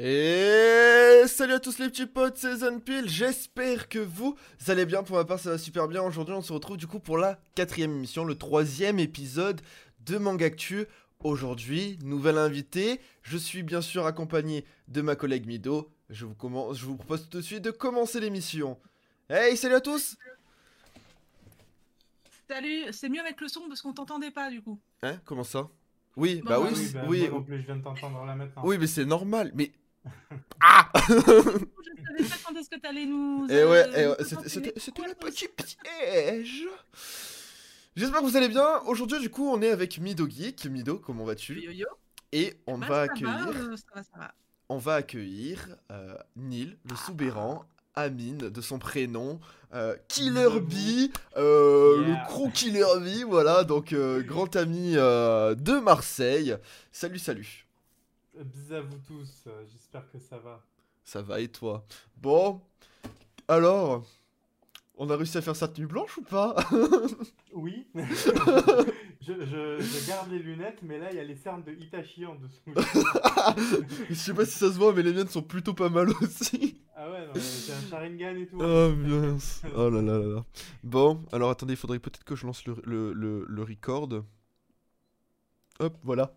Et salut à tous les petits potes, c'est Zenpil, j'espère que vous allez bien, pour ma part ça va super bien, aujourd'hui on se retrouve du coup pour la quatrième émission, le troisième épisode de Mangactu. Aujourd'hui, nouvelle invitée, je suis bien sûr accompagné de ma collègue Mido, je vous, commence, je vous propose tout de suite de commencer l'émission. Hey, salut à tous. Salut, c'est mieux avec le son parce qu'on t'entendait pas du coup. Hein, comment ça? Oui, Bon, bah bah oui, oui, bah, oui, moi non plus, je viens de t'entendre là maintenant. oui, mais c'est normal, mais... Ah Je savais pas quand est-ce que t'allais nous. Et ouais, euh, ouais, c'était- le petit piège. J'espère que vous allez bien. Aujourd'hui, du coup, on est avec Mido Geek. Mido, comment vas-tu? Yo yo. Et on Bah, va accueillir, euh, ça va, ça va. on va accueillir euh, Neil, le soubéran, Amine de son prénom, euh, Killer. Bee, euh, Yeah. le crew Killer Bee, voilà, donc euh, grand ami euh, de Marseille. Salut, salut. Bisous à vous tous, euh, j'espère que ça va. Ça va et toi? Bon, alors, on a réussi à faire sa tenue blanche ou pas? Oui, je, je- je garde les lunettes, mais là il y a les cernes de Itachi en dessous. Je sais pas si ça se voit, mais les miennes sont plutôt pas mal aussi. ah ouais, non, mais j'ai un Sharingan et tout. Oh mince. Oh là là là là. Bon, alors attendez, il faudrait peut-être que je lance le, le, le, le record. Hop, voilà.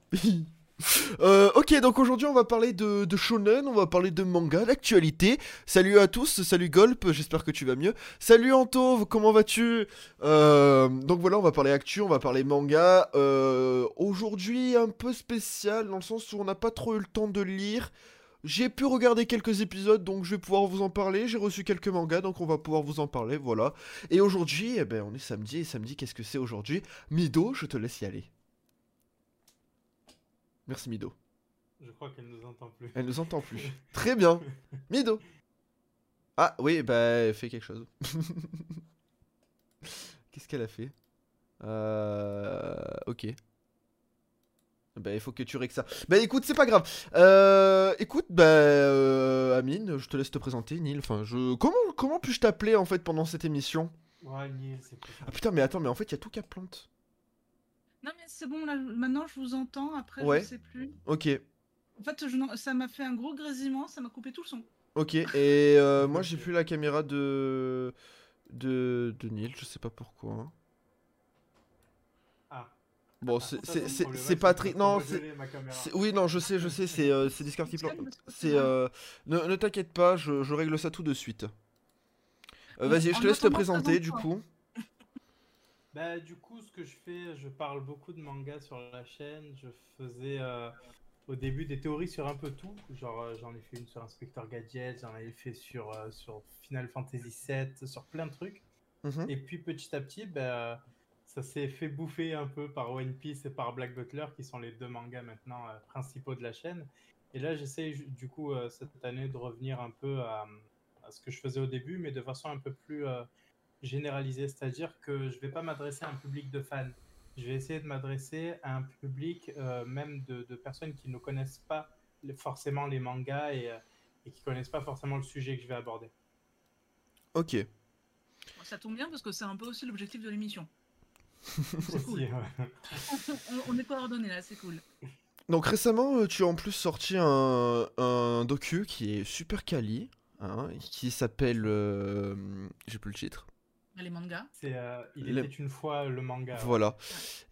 Euh, ok, donc aujourd'hui on va parler de, shonen, on va parler de manga, d'actualité. Salut à tous, salut Golp, j'espère que tu vas mieux. Salut Anto, comment vas-tu Euh, Donc voilà, on va parler actu, on va parler manga. Euh, aujourd'hui un peu spécial dans le sens où on n'a pas trop eu le temps de lire. J'ai pu regarder quelques épisodes, donc je vais pouvoir vous en parler. J'ai reçu quelques mangas, donc on va pouvoir vous en parler, voilà. Et aujourd'hui, eh ben, on est samedi, et samedi, qu'est-ce que c'est aujourd'hui? Mido, je te laisse y aller. Merci Mido. Je crois qu'elle nous entend plus. Elle nous entend plus. Très bien. Mido. Ah oui, bah, fais quelque chose. Qu'est-ce qu'elle a fait? Euh... Ok. Bah, il faut que tu règles ça. Bah, écoute, c'est pas grave. Euh... Écoute, bah, euh, Amine, je te laisse te présenter, Neil. Enfin, je... Comment, comment puis-je t'appeler, en fait, pendant cette émission? Ouais, Niel, c'est plus Ah putain, mais attends, mais en fait, il y a tout qui plante. Non mais c'est bon là, maintenant je vous entends. Après Ouais. je sais plus. Ok. En fait, je ça m'a fait un gros grésillement, ça m'a coupé tout le son. Ok, et euh, moi j'ai plus la caméra de... de... de Neil, je sais pas pourquoi. hein. Ah. Bon, Ah, c'est- pas que Non, c'est... Oui, non, je sais, je sais, c'est euh, c'est Discord qui plante. C'est euh, Ne, ne t'inquiète pas, je, je règle ça tout de suite. Euh, Vas-y, je te laisse te présenter du coup. Bah, du coup, ce que je fais, je parle beaucoup de manga sur la chaîne. Je faisais euh, au début des théories sur un peu tout. Genre, euh, j'en ai fait une sur Inspector Gadget, j'en avais fait sur, euh, sur Final Fantasy VII, sur plein de trucs. Mhm. Et puis petit à petit, bah, ça s'est fait bouffer un peu par One Piece et par Black Butler, qui sont les deux mangas maintenant principaux de la chaîne. Et là, j'essaie du coup cette année de revenir un peu à, à ce que je faisais au début, mais de façon un peu plus généralisée. C'est-à-dire que je vais pas m'adresser à un public de fans. Je vais essayer de m'adresser à un public euh, même de, de personnes qui ne connaissent pas forcément les mangas et, euh, et qui connaissent pas forcément le sujet que je vais aborder. Ok. Ça tombe bien parce que c'est un peu aussi l'objectif de l'émission. Aussi, cool. ouais. On, on est coordonnés là, c'est cool. Donc récemment, euh, tu as en plus sorti un, un docu qui est super quali, hein, qui s'appelle... euh, J'ai plus le titre. Les mangas. C'est, euh, il Les- était une fois le manga. ouais. Voilà.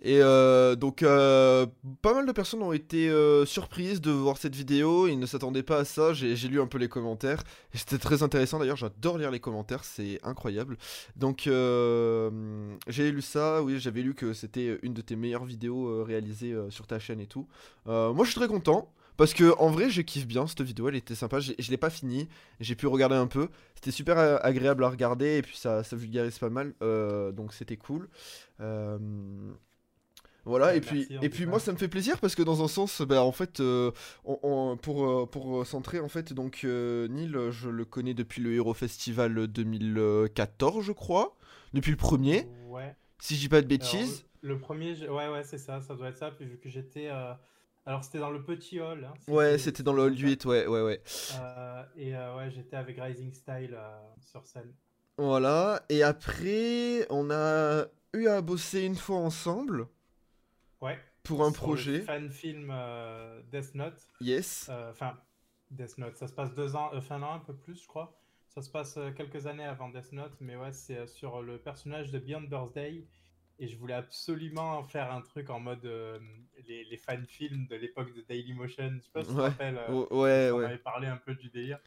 Et euh, donc, euh, pas mal de personnes ont été euh, surprises de voir cette vidéo. Ils ne s'attendaient pas à ça. J'ai lu un peu les commentaires. C'était très intéressant. D'ailleurs, j'adore lire les commentaires. C'est incroyable. Donc, euh, j'ai lu ça. Oui, j'avais lu que c'était une de tes meilleures vidéos euh, réalisées euh, sur ta chaîne et tout. Euh, moi, je suis très content. Parce que en vrai, je kiffe bien cette vidéo, elle était sympa. J'ai- Je l'ai pas fini, j'ai pu regarder un peu. C'était super euh, agréable à regarder et puis ça, ça vulgarise pas mal, euh, donc c'était cool. Euh, Voilà, Ouais, et puis, merci, et puis moi ça me fait plaisir parce que dans un sens, bah, en fait, euh, on- on- pour, pour centrer, en fait, donc euh, Neil, je le connais depuis le Hero Festival 2014, je crois, depuis le premier, Ouais. si je dis pas de Alors, bêtises. le premier, je- ouais, ouais, c'est ça, ça doit être ça, puis vu que j'étais. euh, Alors, c'était dans le petit hall. hein, Ouais, c'était dans le hall ça. 8, ouais, ouais, ouais. Euh, et euh, ouais, j'étais avec Rising Style euh, sur scène. Voilà, et après, on a eu à bosser une fois ensemble Ouais. pour un sur le projet. fan film Death Note. Yes. Enfin, Death Note. Ça se passe deux ans, enfin non, un peu plus, je crois. Ça se passe quelques années avant Death Note, mais ouais, c'est sur le personnage de Beyond Birthday. Et je voulais absolument faire un truc en mode euh, les, les fan films de l'époque de Dailymotion. Je sais pas si tu te Ouais. rappelles. euh, ouais, on avait parlé un peu du délire.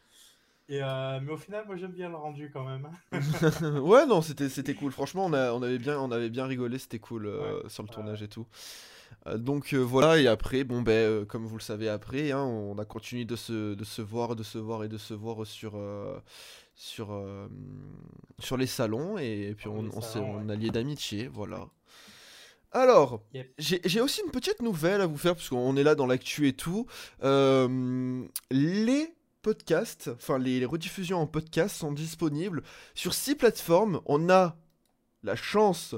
Et euh, mais au final, moi j'aime bien le rendu quand même. ouais, non, c'était c'était cool. Franchement, on, a, on, avait bien, on avait bien rigolé, c'était cool sur le tournage et tout. Donc voilà, et après, bon, ben, comme vous le savez, après, hein, on a continué de se, de se voir, de se voir et de se voir sur, sur, euh, sur les salons, et, puis on, on s'est on a lié d'amitié, voilà. Alors, Yep. j'ai j'ai aussi une petite nouvelle à vous faire, parce qu'on est là dans l'actu et tout. Euh, les podcasts, enfin les, les rediffusions en podcast sont disponibles sur six plateformes. On a la chance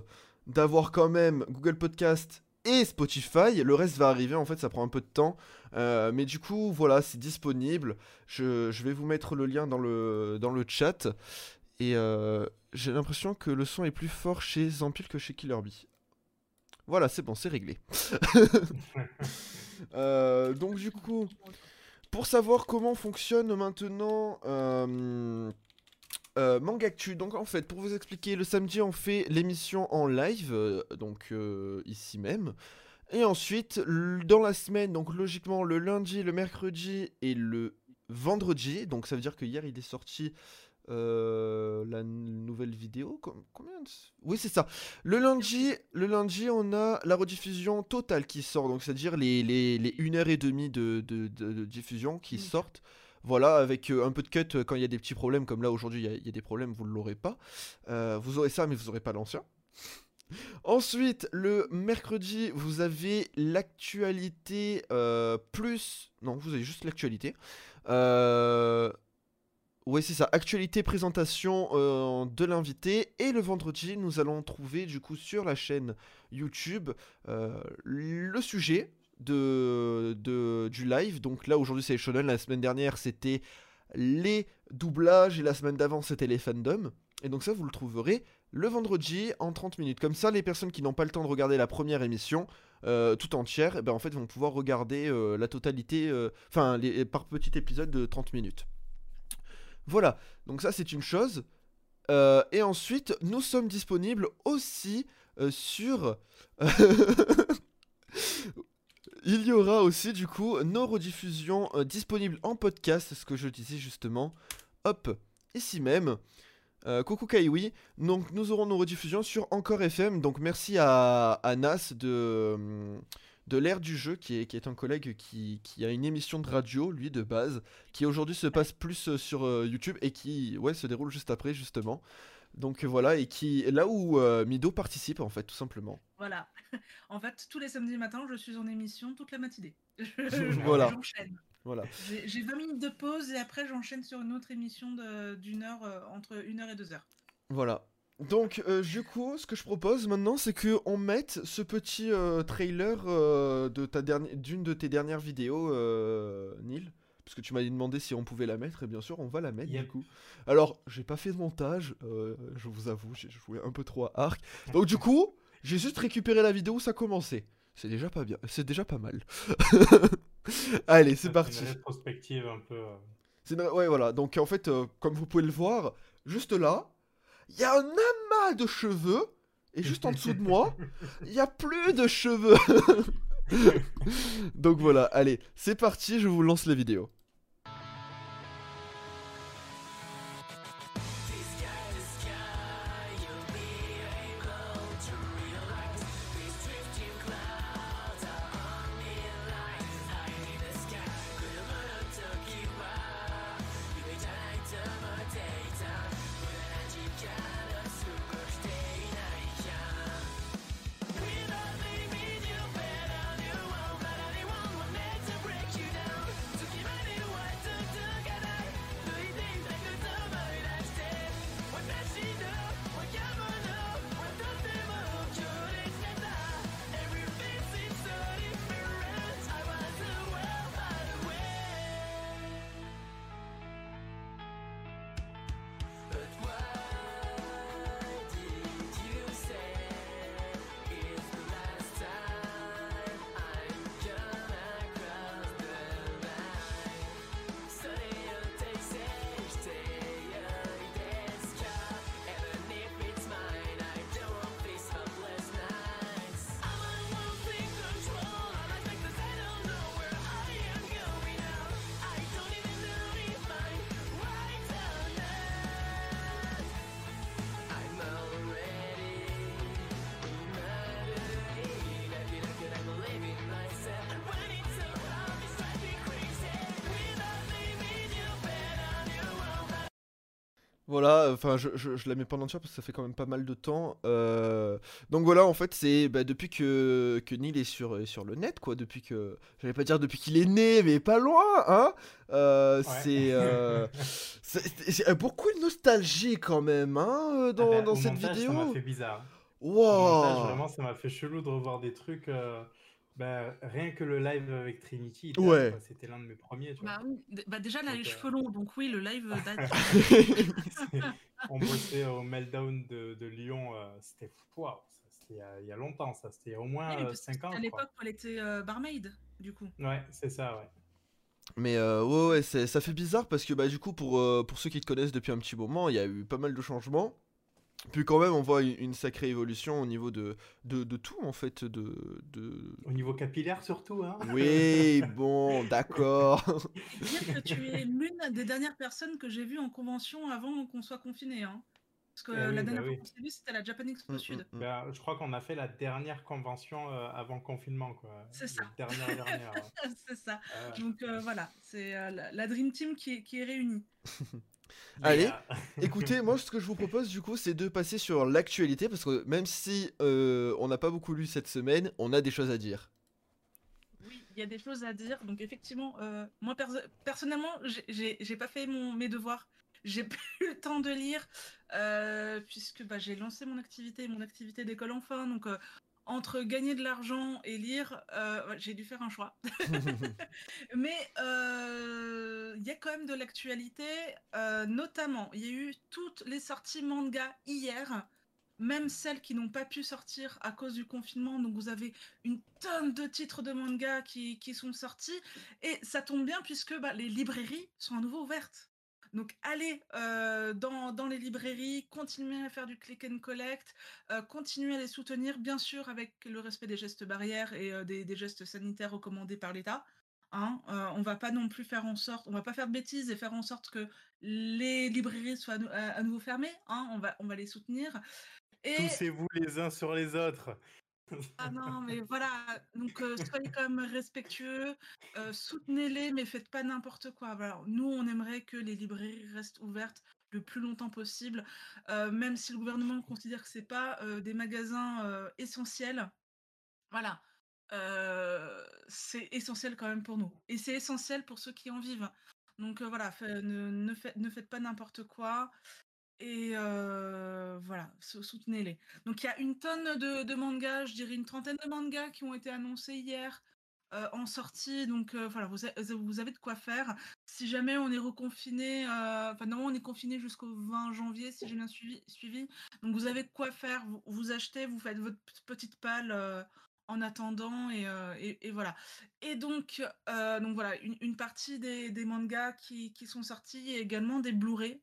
d'avoir quand même Google Podcast et Spotify. Le reste va arriver, en fait, ça prend un peu de temps. Euh, mais du coup, voilà, c'est disponible. Je, je vais vous mettre le lien dans le, dans le chat. Et euh, j'ai l'impression que le son est plus fort chez Zampil que chez Killer Bee. Voilà, c'est bon, c'est réglé. Euh, donc du coup, pour savoir comment fonctionne maintenant euh, euh, Mangactu, donc en fait, pour vous expliquer, le samedi on fait l'émission en live, euh, donc euh, ici même. Et ensuite, dans la semaine, donc logiquement le lundi, le mercredi et le vendredi, donc ça veut dire que hier il est sorti la nouvelle vidéo. Com- Combien de... Oui, c'est ça. Le lundi, le lundi, on a la rediffusion totale qui sort, donc c'est-à-dire les, les, les 1h30 de, de, de- de diffusion qui sortent. Voilà, avec euh, un peu de cut euh, quand il y a des petits problèmes, comme là aujourd'hui il y a- des problèmes, vous ne l'aurez pas. Euh, vous aurez ça, mais vous n'aurez pas l'ancien. Ensuite, le mercredi, vous avez l'actualité plus... Non, vous avez juste l'actualité. Euh... Ouais, c'est ça. Actualité, présentation de l'invité. Et le vendredi, nous allons trouver du coup sur la chaîne YouTube le sujet de, du live. Donc là, aujourd'hui, c'est les shonen. La semaine dernière, c'était les doublages. Et la semaine d'avant, c'était les fandoms. Et donc ça, vous le trouverez le vendredi en 30 minutes. Comme ça, les personnes qui n'ont pas le temps de regarder la première émission euh, tout entière, eh ben, en fait, vont pouvoir regarder euh, la totalité, euh, enfin, par petit épisode de 30 minutes. Voilà, donc ça c'est une chose. Et ensuite, nous sommes disponibles aussi sur... Il y aura aussi du coup nos rediffusions euh, disponibles en podcast, ce que je disais justement. Hop, ici même. Euh, coucou Kaiwi. Donc nous aurons nos rediffusions sur Encore FM. Donc merci à, Nas de, hum, de l'ère du jeu, qui est, un collègue qui, a une émission de radio, lui de base, qui aujourd'hui se passe plus euh, sur euh, YouTube et qui se déroule juste après justement. Donc euh, voilà, et qui là où euh, Mido participe en fait, tout simplement. Voilà. En fait, tous les samedis matins, je suis en émission toute la matinée. Voilà. J'enchaîne. Voilà. J'ai j'ai 20 minutes de pause et après, j'enchaîne sur une autre émission d'une heure, euh, entre une heure et deux heures. Voilà. Donc, euh, du coup, ce que je propose maintenant, c'est que on mette ce petit trailer de ta dernière, d'une de tes dernières vidéos, Neil. Parce que tu m'as demandé si on pouvait la mettre, et bien sûr, on va la mettre du coup. Alors, j'ai pas fait de montage, euh, je vous avoue, j'ai joué un peu trop à Arc. Donc, du coup, j'ai juste récupéré la vidéo où ça commençait. C'est déjà pas bien, c'est déjà pas mal. Allez, c'est parti. Une rétrospective un peu. euh, C'est une- Ouais, voilà. Donc, en fait, euh, comme vous pouvez le voir, juste là, il y a un amas de cheveux. Et juste en dessous de moi, il y a plus de cheveux. Donc voilà, allez, c'est parti, je vous lance la vidéo. Enfin je, je, je la mets pas en entière parce que ça fait quand même pas mal de temps. Euh, Donc voilà, en fait, c'est bah, depuis que, que Neil est sur, est sur le net, quoi, depuis que... J'allais pas dire depuis qu'il est né, mais pas loin, hein Euh, Ouais. C'est... euh, c'est c'est beaucoup de nostalgie quand même, hein, euh, dans, Ah bah, dans cette montage, vidéo. Ça m'a fait bizarre. Au montage, Wow vraiment, ça m'a fait chelou de revoir des trucs. euh, bah, rien que le live avec Trinity, date, Ouais. c'était l'un de mes premiers. Tu vois. Bah, oui. Bah, déjà, elle a les Donc, euh, cheveux longs, donc oui, le live date. On bossait au Meltdown de, de Lyon, euh, c'était waouh, ça, c'était il y a- il y, a longtemps, ça, c'était au moins que 5 c'était ans. à l'époque elle était euh, barmaid, du coup. Ouais, c'est ça, ouais. Mais euh, ouais, ouais, ça fait bizarre parce que bah, du coup, pour, euh, pour ceux qui te connaissent depuis un petit moment, il y a eu pas mal de changements. Puis quand même, on voit une, sacrée évolution au niveau de, de, de tout, en fait. De, de... Au niveau capillaire surtout, hein. Oui, bon, d'accord. Dire que tu es l'une des dernières personnes que j'ai vues en convention avant qu'on soit confiné. Hein. Parce que Ah oui, la bah dernière fois qu'on s'est vu, c'était à la Japan Expo Mm, Sud. mm, mm. Bah, je crois qu'on a fait la dernière convention euh, avant confinement, quoi. C'est La ça. dernière, dernière. c'est ça. Donc euh, voilà, c'est euh, la, la Dream Team qui est, qui est réunie. Allez. Écoutez, moi, ce que je vous propose, du coup, c'est de passer sur l'actualité parce que même si euh, on n'a pas beaucoup lu cette semaine, on a des choses à dire. Oui, il y a des choses à dire. Donc effectivement, euh, moi perso- personnellement, j'ai- pas fait mon, mes devoirs. J'ai pas eu le temps de lire euh, puisque bah, j'ai lancé mon activité, mon activité d'école enfin. Donc euh, entre gagner de l'argent et lire, euh, j'ai dû faire un choix. Mais euh, il y a quand même de l'actualité, euh, notamment il y a eu toutes les sorties manga hier, même celles qui n'ont pas pu sortir à cause du confinement. Donc vous avez une tonne de titres de manga qui, qui sont sortis et ça tombe bien puisque bah, les librairies sont à nouveau ouvertes. Donc allez euh, dans, les librairies, continuez à faire du click and collect, euh, continuez à les soutenir, bien sûr avec le respect des gestes barrières et euh, des, gestes sanitaires recommandés par l'État. Hein, on va pas non plus faire en sorte, on va pas faire de bêtises et faire en sorte que les librairies soient à, nou- à- à nouveau fermées. Hein, on va, les soutenir. Et Toussez-vous les uns sur les autres. Ah non, mais voilà, donc euh, soyez quand même respectueux, euh, soutenez-les, mais faites pas n'importe quoi. Nous, on aimerait que les librairies restent ouvertes le plus longtemps possible, euh, même si le gouvernement considère que c'est pas des magasins essentiels. Voilà, c'est essentiel quand même pour nous, et c'est essentiel pour ceux qui en vivent. Donc voilà, ne faites pas n'importe quoi. Et voilà, sou- soutenez-les. Donc il y a une tonne de, mangas, je dirais une trentaine de mangas qui ont été annoncés hier en sortie. Donc voilà, vous, vous avez de quoi faire. Si jamais on est reconfiné, enfin non, on est confiné jusqu'au 20 janvier, si j'ai bien suivi. Donc vous avez de quoi faire. Vous, achetez, vous faites votre petite palle en attendant et, et- voilà. Et donc, donc voilà, une, partie des, des mangas qui, qui sont sortis et également des Blu-ray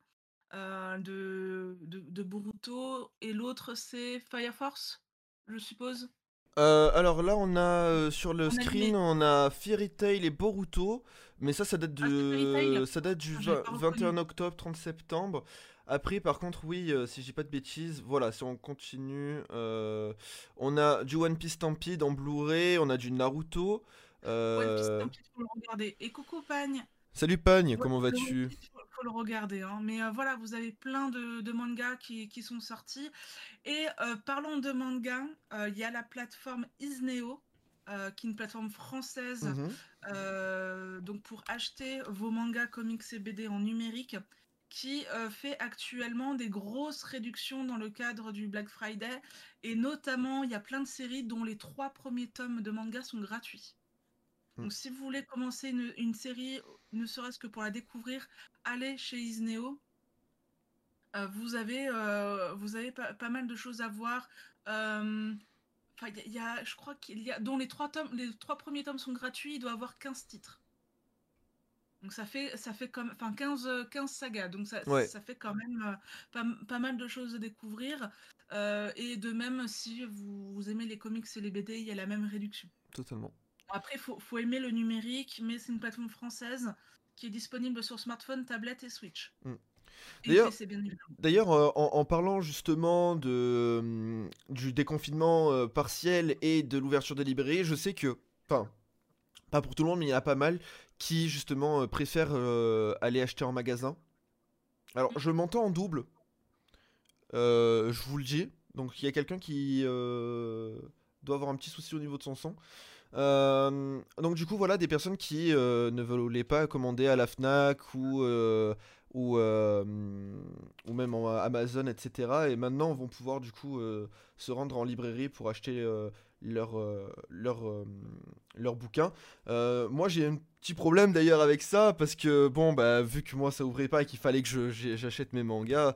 euh, de, de, de Boruto et l'autre c'est Fire Force, je suppose. Euh, alors là, on a euh, sur le screen, on a Fairy Tail et Boruto, mais ça, ça date Ah, de, ça date du Ah, j'avais vingt- pas 21 reconnu. octobre, 30 septembre. Après, par contre, oui, euh, si je dis pas de bêtises, voilà, si on continue, euh, on a du One Piece Stampede en Blu-ray, on a du Naruto. One Piece, tant pis, faut le regarder. Et coucou Pagne, Salut Pagne, comment vas-tu? Faut, le regarder. hein. Mais euh, voilà, vous avez plein de, de mangas qui, qui sont sortis. Et euh, parlons de mangas, euh, il y a la plateforme Isneo, qui est une plateforme française euh, donc pour acheter vos mangas, comics et BD en numérique, qui euh, fait actuellement des grosses réductions dans le cadre du Black Friday. Et notamment, il y a plein de séries dont les trois premiers tomes de manga sont gratuits. Mm. Donc si vous voulez commencer une, une série, ne serait-ce que pour la découvrir, allez chez Isneo. Euh, vous avez, euh, vous avez pas, pas mal de choses à voir. Euh, Enfin, il y a- y, a, je crois qu'il y a, dont les trois tomes, les trois premiers tomes sont gratuits, il doit avoir 15 titres. Donc ça fait, ça fait comme, enfin 15, euh, 15 sagas, donc ça, Ouais. ça fait quand même euh, pas, pas mal de choses à découvrir. Et de même, si vous, vous aimez les comics et les BD, il y a la même réduction. Totalement. Après, il faut, faut aimer le numérique, mais c'est une plateforme française qui est disponible sur smartphone, tablette et Switch. Mm. Et D'ailleurs- euh, en, en parlant justement de, hum, du déconfinement euh, partiel et de l'ouverture des librairies, je sais que, enfin, pas pour tout le monde, mais il y en a pas mal qui justement euh, préfèrent aller acheter en magasin. Alors, je m'entends en double. Je vous le dis. Donc, il y a quelqu'un qui doit avoir un petit souci au niveau de son son. Euh, donc, du coup, voilà, des personnes qui euh, ne voulaient pas commander à la Fnac ou, euh, ou, ou même en Amazon, etc. Et maintenant, vont pouvoir, du coup, se rendre en librairie pour acheter leur, euh, leur, euh, leur bouquin. Euh, moi, j'ai un petit problème d'ailleurs avec ça parce que, bon, bah, vu que moi ça ouvrait pas et qu'il fallait que j'achète mes mangas,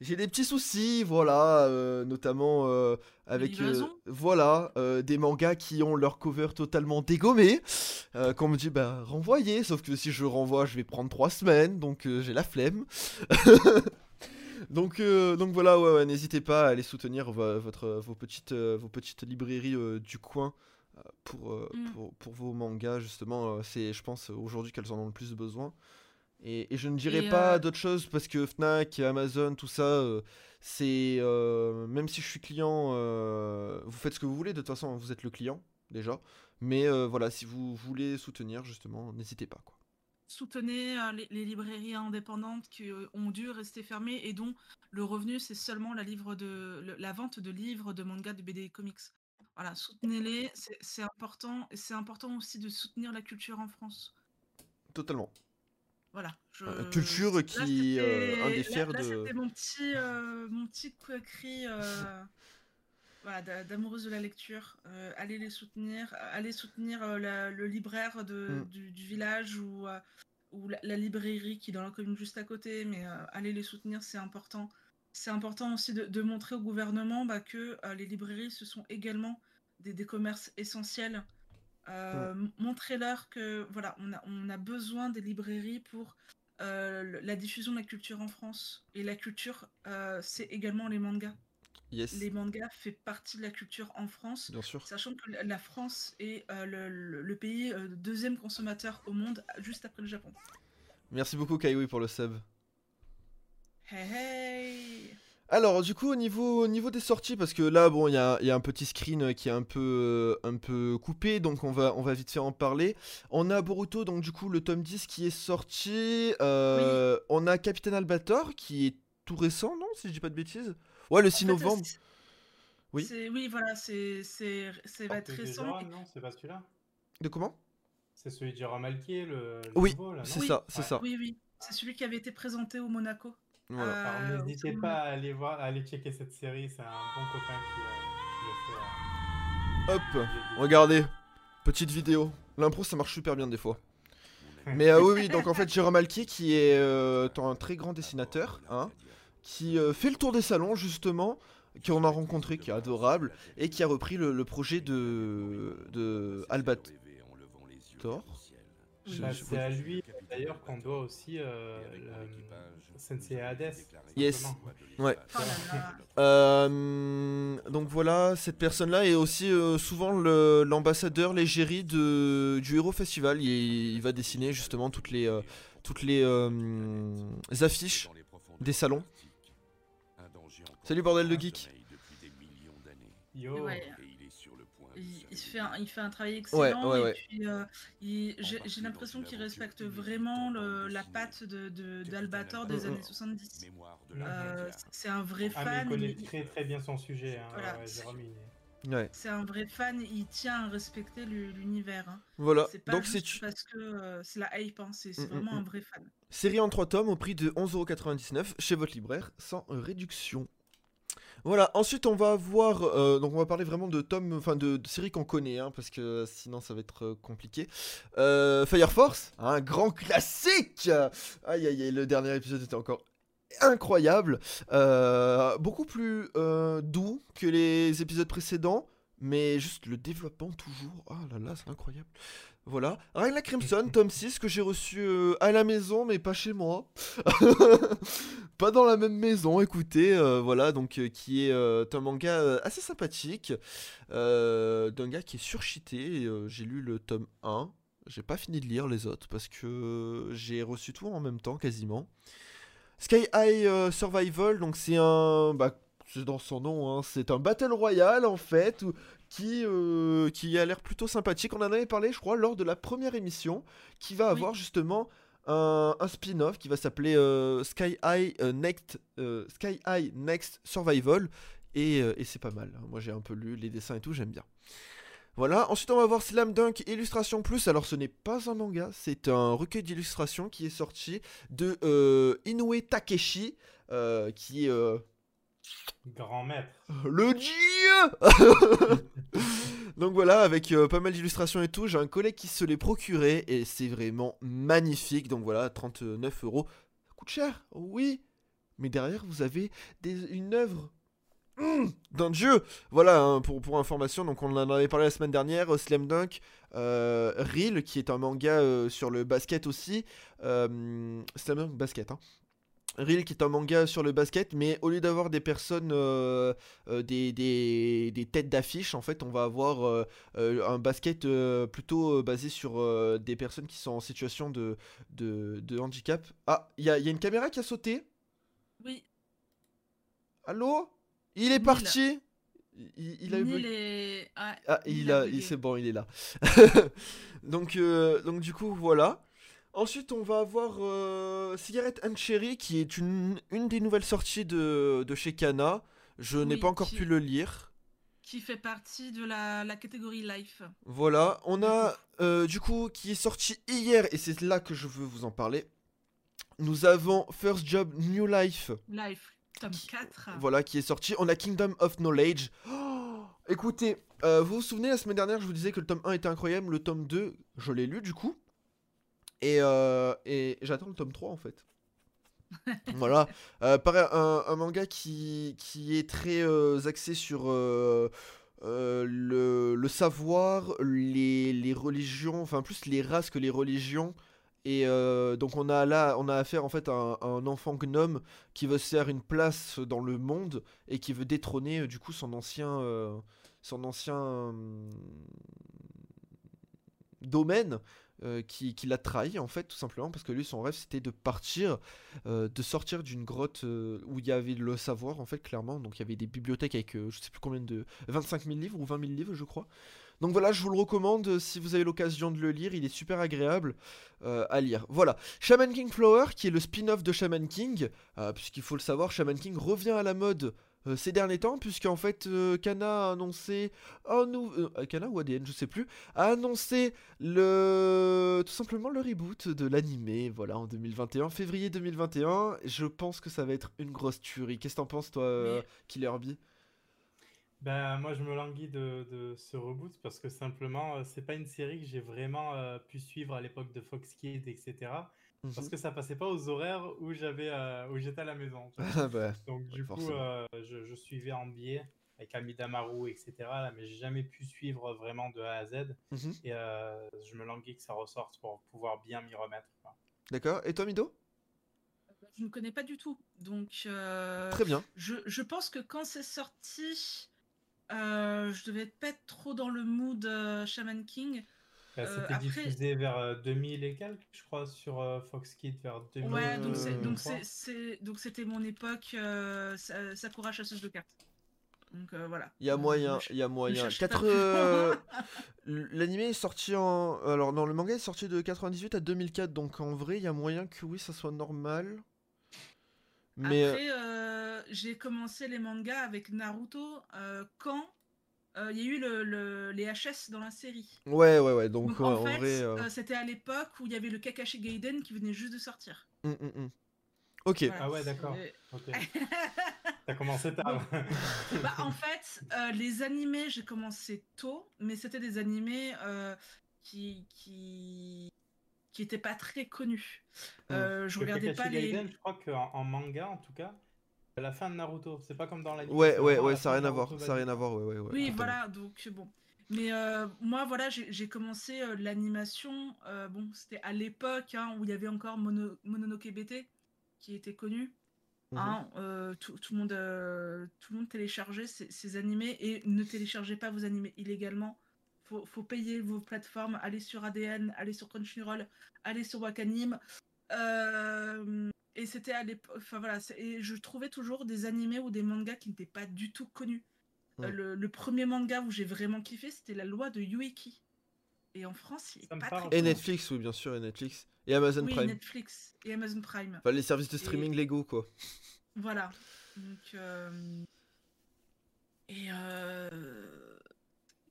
j'ai des petits soucis, voilà, notamment avec. euh, voilà, euh, des mangas qui ont leur cover totalement dégommé. euh, qu'on me dit, bah, renvoyez, sauf que si je renvoie, je vais prendre trois semaines, donc j'ai la flemme. Donc, euh, donc voilà, ouais, ouais, n'hésitez pas à aller soutenir vo- votre, vos, petites, euh, vos petites librairies euh, du coin euh, pour, Mm. pour, pour vos mangas, justement. c'est, je pense, aujourd'hui qu'elles en ont le plus besoin. Et, et je ne dirais Et, pas d'autres choses parce que Fnac, Amazon, tout ça, c'est. même si je suis client, vous faites ce que vous voulez, de toute façon, vous êtes le client, déjà. Mais voilà, si vous voulez soutenir, justement, n'hésitez pas, quoi. Soutenez euh, les, les librairies indépendantes qui euh, ont dû rester fermées et dont le revenu c'est seulement la, livre de, le- la vente de livres, de mangas, de BD et comics. Voilà, soutenez-les, c'est important. Et c'est important aussi de soutenir la culture en France. Totalement. Voilà. je- Euh, culture là, qui, un des fiers de- C'était mon petit, mon petit cri- cri voilà, d'a- d'amoureuse de la lecture. Euh, allez les soutenir. Allez soutenir euh, la- le libraire de, Mm. du, du village ou, euh, ou la, la librairie qui est dans la commune juste à côté. Mais euh, allez les soutenir, c'est important. C'est important aussi de, de montrer au gouvernement bah, que les librairies, ce sont également des, des commerces essentiels. Euh, m- Montrez-leur que voilà, on a, on a besoin des librairies pour la diffusion de la culture en France. Et la culture, c'est également les mangas. Yes, Les mangas fait partie de la culture en France, bien sûr. sachant que la- France est euh, le, le- le pays euh, deuxième consommateur au monde, juste après le Japon. Merci beaucoup, Kaiwi, pour le sub. Hey hey Alors, du coup, au niveau, au niveau des sorties, parce que là, bon, il y a, il y a un petit screen euh, qui est un peu, euh, un peu coupé, donc on va, on va vite fait en parler. On a Boruto, donc du coup, le tome 10 qui est sorti. Euh, On a Capitaine Albator, qui est tout récent, non Si je dis pas de bêtises? Ouais, le 6 En fait, novembre. Oui. c'est- Oui, voilà, c'est c'est- c'est va être récent. Non, c'est pas celui-là. De comment? C'est celui de Jérôme Alquier, le, le Oui, C'est Oui. ça, c'est Ouais. ça. Oui, oui, c'est celui qui avait été présenté au Monaco. Voilà. Alors, Euh, n'hésitez pas à aller voir, à aller checker cette série, c'est un bon copain qui, euh, qui le fait. euh, Hop, regardez. Petite vidéo. L'impro, ça marche super bien des fois. Mais euh, oui, oui, donc en fait, Jérôme Alquier, qui est euh, un très grand dessinateur, hein, qui euh, fait le tour des salons, justement, qu'on a rencontré, qui est adorable, et qui a repris le, le projet de, de Albator. Bah, c'est à lui d'ailleurs qu'on doit aussi euh, le- Sensei Hades. Yes. Ouais. Là. Euh, donc voilà, cette personne-là est aussi euh, souvent l'ambassadeur, l'égérie du Hero Festival. Il, il va dessiner justement toutes les, toutes les affiches des salons. Salut, bordel de geek. Yo. Ouais. Il, il fait un, il fait un travail Ouais, excellent ouais, et ouais. puis euh, j'ai l'impression qu'il respecte vraiment le- la patte de, de- d'Albator des années 70. Mhm. Euh, c'est un vrai Ah, mais il fan. connaît il- très très bien son sujet. Hein. Voilà. ouais, Jérôme, Ouais. C'est un vrai fan, il tient à respecter l'u- l'univers. hein. Voilà, C'est pas donc c'est juste parce que euh, c'est la hype, hein, c'est c'est Mm, mm, vraiment mm. un vrai fan. série en 3 tomes au prix de 11,99€ chez votre libraire sans réduction. Voilà, ensuite on va voir, euh, donc on va parler vraiment de tomes, enfin de, de séries qu'on connaît, hein, parce que sinon ça va être euh, compliqué. Euh, Fire Force, un grand classique Aïe aïe aïe, le dernier épisode était encore incroyable, beaucoup plus doux que les épisodes précédents, mais juste le développement toujours, oh là là, c'est incroyable. Voilà, Ryan Crimson, tome 6, que j'ai reçu euh, à la maison, mais pas chez moi. pas dans la même maison, écoutez, euh, voilà, donc euh, qui est un manga assez sympathique, d'un gars qui est surchité, j'ai lu le tome 1, j'ai pas fini de lire les autres, parce que j'ai reçu tout en même temps, quasiment. Sky High Survival, donc c'est un... Bah, c'est dans son nom, hein, c'est un Battle Royale, en fait, où- qui, euh, qui a l'air plutôt sympathique. On en avait parlé, je crois, lors de la première émission, qui va Oui. avoir justement un, un spin-off qui va s'appeler euh, Sky High euh, Next euh, Sky High Next Survival et, et c'est pas mal. Moi j'ai un peu lu les dessins et tout, j'aime bien. Voilà, ensuite on va voir Slam Dunk Illustration Plus. Alors ce n'est pas un manga, c'est un recueil d'illustrations qui est sorti de Inoue Takeshi, qui est Grand maître. le dieu Donc voilà, avec euh, pas mal d'illustrations et tout, j'ai un collègue qui se l'est procuré et c'est vraiment magnifique. Donc voilà, 39 euros. Coûte cher, oui. Mais derrière, vous avez une œuvre d'un dieu. Voilà, hein, pour, pour information, donc on en avait parlé la semaine dernière, euh, Slam Dunk, euh, qui est un manga euh, sur le basket aussi. Slam Dunk Basket, hein. Reel qui est un manga sur le basket, mais au lieu d'avoir des personnes, euh, euh, des, des, des têtes d'affiche, en fait, on va avoir euh, un basket plutôt basé sur des personnes qui sont en situation de, de, de handicap. Ah, il y a, il y a une caméra qui a sauté. Oui, Allô? Il est Nil. parti il, il a eu est- ah, Ah, il a il- c'est bon, il est là. donc, donc du coup, voilà. Ensuite, on va avoir euh, Cigarette and Cherry, qui est une, une des nouvelles sorties de, de chez Kana. Je n'ai pas encore qui- pu le lire. qui fait partie de la, la catégorie Life. Voilà, on a euh, du coup qui est sorti hier et c'est là que je veux vous en parler. Nous avons First Job New Life, Life, tome 4. voilà qui est sorti. On a Kingdom of Knowledge. Oh, écoutez, euh, vous vous souvenez la semaine dernière, je vous disais que le tome 1 était incroyable, le tome 2, je l'ai lu du coup. Et, euh, et j'attends le tome 3 en fait. voilà, Euh, pareil, un, un manga qui, qui est très euh, axé sur le, le savoir, les, les religions, enfin plus les races que les religions. Et euh, donc on a là, on a affaire en fait à un, à un enfant gnome qui veut se faire une place dans le monde et qui veut détrôner du coup son ancien, euh, son ancien hum, domaine euh, qui, l'a trahi en fait tout simplement parce que lui son rêve c'était de partir euh, de sortir d'une grotte euh, où il y avait le savoir en fait clairement. Donc il y avait des bibliothèques avec je sais plus combien de 25 000 livres ou 20 000 livres je crois. Donc voilà je vous le recommande si vous avez l'occasion de le lire. Il est super agréable à lire. Voilà. Shaman King Flower qui est le spin-off de Shaman King puisqu'il faut le savoir Shaman King revient à la mode euh, ces derniers temps, puisqu'en fait, euh, Kana a annoncé un nouveau. Kana ou ADN, je sais plus, a annoncé le. tout simplement le reboot de l'animé, voilà, en 2021, février 2021. Je pense que ça va être une grosse tuerie. Qu'est-ce que t'en penses, toi, euh, Mais- Killer Bee? Ben, moi, je me languis de, de ce reboot parce que simplement, euh, c'est pas une série que j'ai vraiment euh, pu suivre à l'époque de Fox Kids, etc. Parce Mhm. que ça passait pas aux horaires où j'avais, euh, où j'étais à la maison. Ah bah, Donc, du coup, euh, je, je suivais en biais avec Amidamaru, etc. là, mais j'ai jamais pu suivre vraiment de A à Z. mhm. Et euh, je me languis que ça ressorte pour pouvoir bien m'y remettre. D'accord. Et toi, Mido? Je ne connais pas du tout. Donc, euh, Très bien. je, je pense que quand c'est sorti, euh, je devais pas être trop dans le mood euh, Shaman King. Ben, Euh, C'était après- diffusé vers euh, 2000 et quelques, je crois, sur euh, Fox Kids, vers 2000. Ouais, donc c'est- Euh, donc trois. c'est- c'est donc c'était mon époque euh, Sa- Sakura chasseuse de cartes. Donc euh, voilà. Il y a Euh, moyen, il y a moyen. euh. L'anime est sorti en. Alors, non, le manga est sorti de 98 à 2004, donc en vrai, il y a moyen que oui, ça soit normal. Mais. euh, Après, euh, j'ai commencé les mangas avec Naruto euh, euh, il y a eu le, le- les HS dans la série. Ouais, ouais, ouais, donc en fait, euh, euh, c'était à l'époque où il y avait le Kakashi Gaiden qui venait juste de sortir. hum, hum, hum. Ok. Voilà, Ah ouais, d'accord. T'as commencé tard. Bah, en fait, euh, les animés, j'ai commencé tôt, mais c'était des animés euh, qui, qui qui étaient pas très connus. Euh, je Le regardais Kakashi pas les. Gaiden, je crois qu'en en manga, en tout cas, la fin de Naruto. C'est pas comme dans l'anime. Ouais, ouais, ouais, ça n'a rien à voir. Ça rien à voir, ouais, ouais, ouais. Oui, totalement. voilà, donc bon. Mais euh, moi, voilà, j'ai commencé euh, l'animation. euh, bon, c'était à l'époque hein, où il y avait encore Mono- Mononoke BT qui était connu. Mhm. Hein, euh, tout, tout le monde, euh, tout le monde téléchargeait ces, ces animés et ne téléchargez pas vos animés illégalement. Faut, faut payer vos plateformes, allez sur ADN, allez sur Crunchyroll, allez sur Wakanim. Euh, et c'était à l'époque, enfin voilà, et je trouvais toujours des animés ou des mangas qui n'étaient pas du tout connus. Euh, Mm. le, le premier manga où j'ai vraiment kiffé, c'était La Loi de Yueki. Et en France, il est pas très Et. Netflix, oui, bien sûr, et Netflix. Et Amazon Oui, Prime. Netflix et Amazon Prime. Enfin, les services de Et- streaming légaux, quoi. Voilà. Donc, euh, Et euh,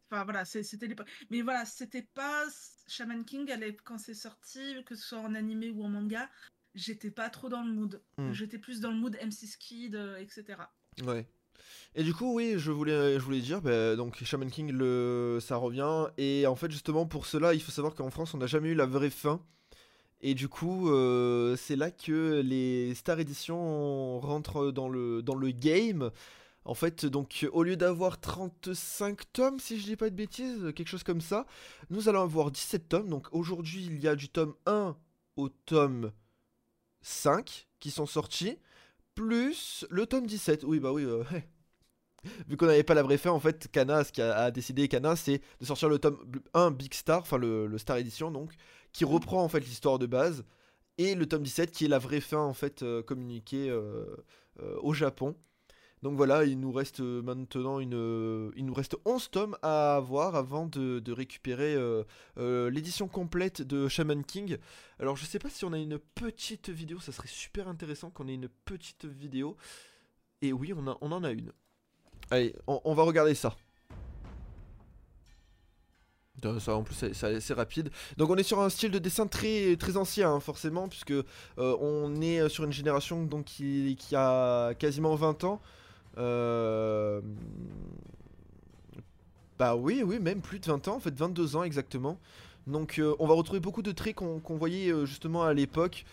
Enfin voilà, c'était l'époque. Mais voilà, c'était pas Shaman King elle est- quand c'est sorti, que ce soit en animé ou en manga, j'étais pas trop dans le mood. Hmm. J'étais plus dans le mood M6 Kid, euh, etc. Ouais. Et du coup, oui, je voulais, je voulais dire, bah, donc Shaman King, le, ça revient. Et en fait, justement, pour cela, il faut savoir qu'en France, on n'a jamais eu la vraie fin. Et du coup, euh, c'est là que les Star Edition rentrent dans le, dans le game. En fait, donc, au lieu d'avoir 35 tomes, si je dis pas de bêtises, quelque chose comme ça, nous allons avoir 17 tomes. Donc, aujourd'hui, il y a du tome 1 au tome 5 qui sont sortis, plus le tome 17. Oui, bah oui, euh, vu qu'on n'avait pas la vraie fin, en fait, Kana, ce qu'a a décidé Kana, c'est de sortir le tome 1 Big Star, enfin le, le Star Edition, donc, qui reprend en fait l'histoire de base, et le tome 17 qui est la vraie fin, en fait, euh, communiquée euh, au Japon. Donc voilà, il nous reste euh, maintenant une, euh, il nous reste 11 tomes à avoir avant de, récupérer euh, l'édition complète de Shaman King. Alors je sais pas si on a une petite vidéo, ça serait super intéressant qu'on ait une petite vidéo. Et oui, on, en a une. Allez, on, va regarder ça. Ça, en plus, c'est- rapide. Donc, on est sur un style de dessin très, très ancien, hein, forcément, puisque on est sur une génération qui a quasiment 20 ans. Euh, Bah oui, oui, même plus de 20 ans, en fait 22 ans exactement. Donc euh, on va retrouver beaucoup de traits qu'on voyait euh, justement à l'époque.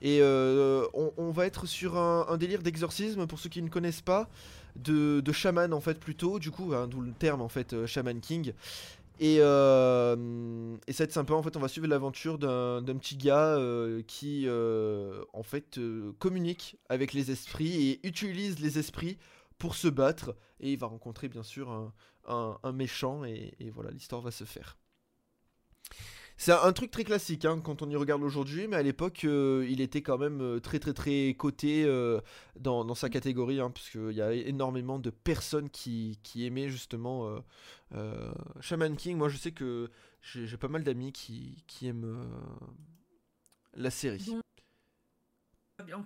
Et on, va être sur un, délire d'exorcisme, pour ceux qui ne connaissent pas, de, de chaman en fait plutôt, du coup, hein, d'où le terme en fait, Shaman King. Et, et ça va être sympa, en fait, on va suivre l'aventure d'un petit gars qui, en fait, communique avec les esprits et utilise les esprits pour se battre. Et il va rencontrer, bien sûr, un, méchant, et, voilà, l'histoire va se faire. C'est un, truc très classique hein, quand on y regarde aujourd'hui, mais à l'époque, euh, il était quand même euh, très très très coté euh, dans, sa catégorie, hein, parce qu'il y a énormément de personnes qui, aimaient justement Shaman King. Moi, je sais que j'ai pas mal d'amis qui, aiment la série.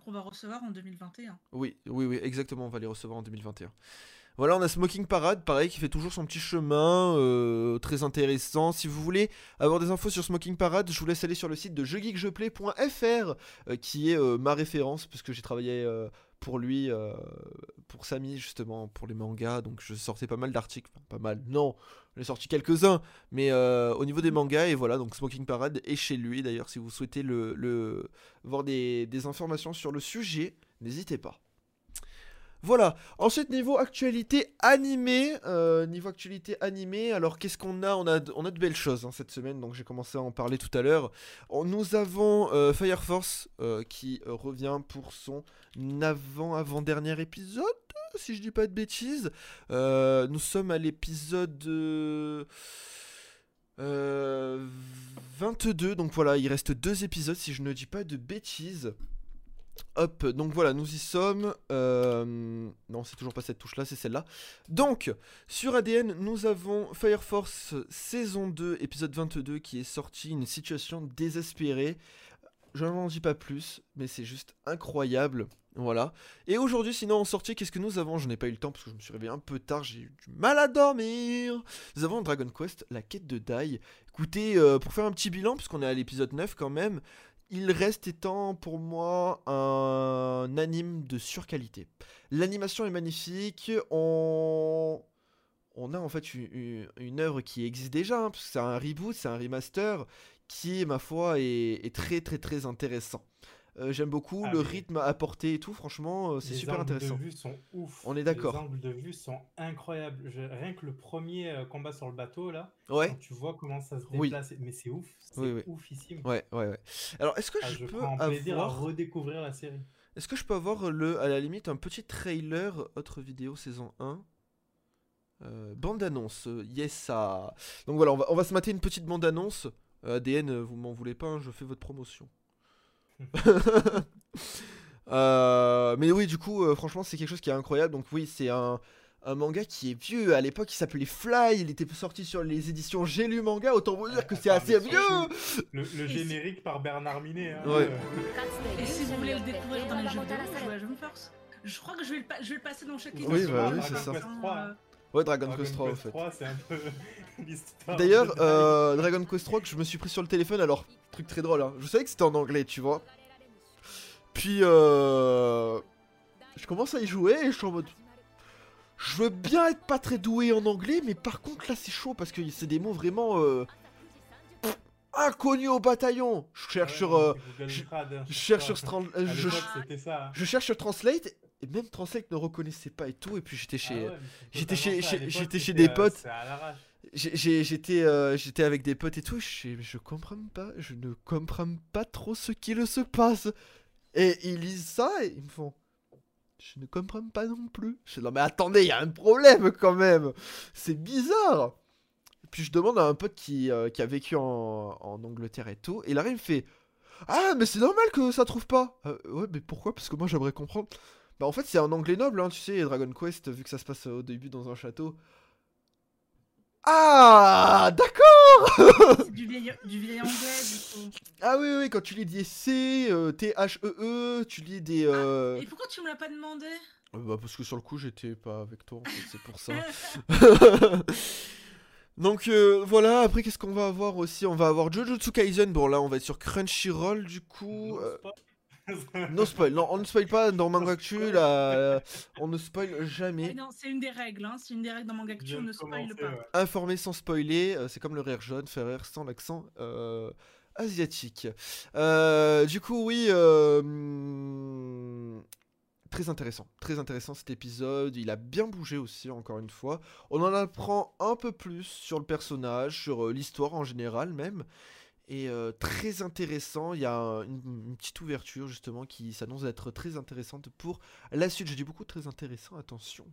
Qu'on va recevoir en 2021. Oui, oui, oui, exactement, on va les recevoir en 2021. Voilà, on a Smoking Parade, pareil, qui fait toujours son petit chemin, euh, très intéressant. Si vous voulez avoir des infos sur Smoking Parade, je vous laisse aller sur le site de jeuxgeekjeplay.fr, euh, qui est euh, ma référence, puisque j'ai travaillé pour lui, pour Samy, justement, pour les mangas, donc je sortais pas mal d'articles, pas mal, non, j'en ai sorti quelques-uns, mais euh, au niveau des mangas, et voilà, donc Smoking Parade est chez lui, d'ailleurs, si vous souhaitez le, le- voir des, des informations sur le sujet, n'hésitez pas. Voilà. Ensuite, niveau actualité animée, euh, niveau actualité animée, alors qu'est-ce qu'on a? On, a de- belles choses hein, cette semaine, donc j'ai commencé à en parler tout à l'heure. Nous avons euh, Fire Force euh, qui euh, revient pour son avant-avant-dernier épisode, si je dis pas de bêtises. Nous sommes à l'épisode... euh, 22, donc voilà, il reste deux épisodes si je ne dis pas de bêtises. Hop, donc voilà, nous y sommes. Euh, non, c'est toujours pas cette touche-là, c'est celle-là. Donc, sur ADN, nous avons Fire Force saison 2, épisode 22, qui est sorti, une situation désespérée. Je n'en dis pas plus, mais c'est juste incroyable. Voilà. Et aujourd'hui, sinon, en sortie, qu'est-ce que nous avons? Je n'ai pas eu le temps parce que je me suis réveillé un peu tard, j'ai eu du mal à dormir. Nous avons Dragon Quest, la quête de Dai. Écoutez, euh, pour faire un petit bilan, puisqu'on est à l'épisode 9 quand même, il reste étant pour moi un anime de surqualité. L'animation est magnifique, on... a en fait une, œuvre qui existe déjà, hein, c'est un reboot, c'est un remaster, qui, ma foi, est très très très intéressant. Euh, J'aime beaucoup Ah, le mais- rythme apporté et tout, franchement, euh, c'est Les super angles intéressant. de vue sont ouf. On est d'accord. Les angles de vue sont incroyables. Je- Rien que le premier euh, combat sur le bateau, là, Ouais, quand tu vois comment ça se Oui. déplace, mais c'est ouf. C'est Oui, oui. oufissime. ouais, ouais, ouais. Alors, est-ce que Ah, je, je peux prends plaisir à avoir... redécouvrir la série. Est-ce que je peux avoir le, à la limite un petit trailer, autre vidéo saison 1 euh, Bande annonce, yes ça. Donc voilà, on va, on va se mater une petite bande annonce. ADN, vous m'en voulez pas, hein, je fais votre promotion. Euh, mais oui, du coup, euh, franchement, c'est quelque chose qui est incroyable. Donc oui, c'est un, un manga qui est vieux. À l'époque, il s'appelait Fly. Il était sorti sur les éditions J'ai lu manga. Autant vous dire que c'est assez vieux. Le, le générique par Bernard Minet. Hein, Ouais. euh, Et si vous voulez le découvrir dans les jeux vidéo, jouez à Jump Force. Je crois que je vais le, pa- je vais le passer dans chaque Oui, émission. bah oui, c'est ça. euh, Ouais, Dragon, Dragon Quest 3 en fait. 3, c'est un peu. D'ailleurs, euh, Dragon Quest 3 que je me suis pris sur le téléphone. Alors, truc très drôle. Hein. Je savais que c'était en anglais, tu vois. Puis, euh, je commence à y jouer et je suis en mode. Je veux bien être pas très doué en anglais, mais par contre là c'est chaud parce que c'est des mots vraiment euh, pff, inconnus au bataillon. Je cherche sur, euh, je- hein, je cherche sur, je, ça. hein. je cherche sur Translate et même Translate ne reconnaissait pas et tout. Et puis j'étais Ah chez, ouais, j'étais chez- j'étais chez des euh, potes. J'étais, euh, j'étais avec des potes et tout. Je, je comprends pas, je ne comprends pas trop ce qu'il se passe. Et ils lisent ça et ils me font. Je ne comprends pas non plus. Je dis non mais attendez, il y a un problème quand même. C'est bizarre. Puis je demande à un pote qui, euh, qui a vécu en, en Angleterre et tout. Et là il me fait Ah mais c'est normal que ça trouve pas. Euh, ouais mais pourquoi? Parce que moi j'aimerais comprendre. Bah en fait c'est un anglais noble, hein, tu sais, Dragon Quest, vu que ça se passe au début dans un château. Ah d'accord C'est du vieil, du vieil anglais, du coup. Ah oui, oui, quand tu lis des C, euh, T-H-E-E, E, tu lis des... euh, Et pourquoi tu me l'as pas demandé? Euh, Bah parce que sur le coup, j'étais pas avec toi, en fait, c'est pour ça. Donc euh, voilà, après qu'est-ce qu'on va avoir aussi? On va avoir Jujutsu Kaisen, bon là on va être sur Crunchyroll du coup. No spoil, non on ne spoil pas dans Manga Actu, là, euh, on ne spoil Ah jamais. Non, c'est une des règles, hein. c'est une des règles dans Manga Je Actu, viens on ne spoil pas. ouais. Informer sans spoiler, euh, c'est comme le rire jaune, faire rire sans l'accent euh, asiatique. Euh, du coup, oui, euh, très intéressant, très intéressant cet épisode. Il a bien bougé aussi, encore une fois. On en apprend un peu plus sur le personnage, sur l'histoire en général même. Et euh, très intéressant, il y a un- une, petite ouverture justement qui s'annonce d'être très intéressante pour la suite. Je dis beaucoup très intéressant, attention.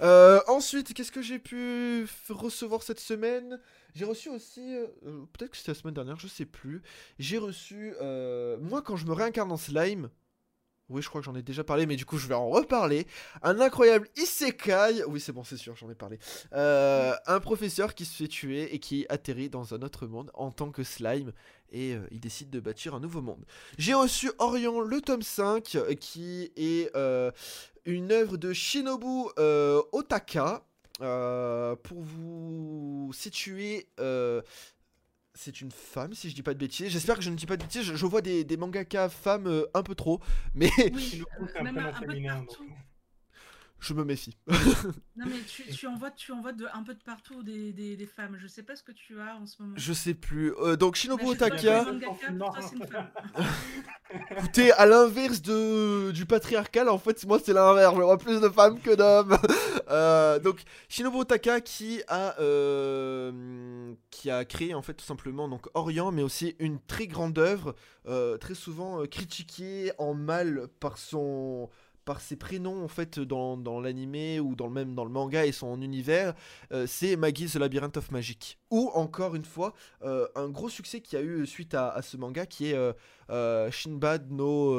Euh, ensuite, qu'est-ce que j'ai pu recevoir cette semaine? J'ai reçu aussi, euh, peut-être que c'était la semaine dernière, je sais plus. J'ai reçu, moi quand je me réincarne en slime, oui je crois que j'en ai déjà parlé, mais du coup je vais en reparler, un incroyable isekai, oui c'est bon c'est sûr j'en ai parlé, Euh, un professeur qui se fait tuer et qui atterrit dans un autre monde en tant que slime et euh, il décide de bâtir un nouveau monde. J'ai reçu Orion le tome 5 euh, qui est euh, une œuvre de Shinobu Otaka. Pour vous situer, c'est une femme, si je dis pas de bêtises. J'espère que je ne dis pas de bêtises. Je, je vois des, des mangaka femmes euh, un peu trop, mais Oui, un un peu de partout. Je me méfie. Non mais tu, tu envoies, tu envoies de, un peu de partout des, des, des femmes. Je sais pas ce que tu as en ce moment. Je sais plus. Euh, donc Shinobu Otaka, femme. écoutez, à l'inverse de du patriarcal, en fait, moi c'est l'inverse. Je vois plus de femmes que d'hommes. Euh, donc Shinobu Otaka qui a euh, qui a créé en fait tout simplement donc Orient, mais aussi une très grande œuvre, très souvent critiquée en mal par son par ses prénoms en fait dans, dans ou dans le même dans le manga et son univers, euh, c'est Maggie's Labyrinth of Magic. Ou encore une fois, euh, un gros succès qui a eu suite à, ce manga qui est euh, euh, Shinbad no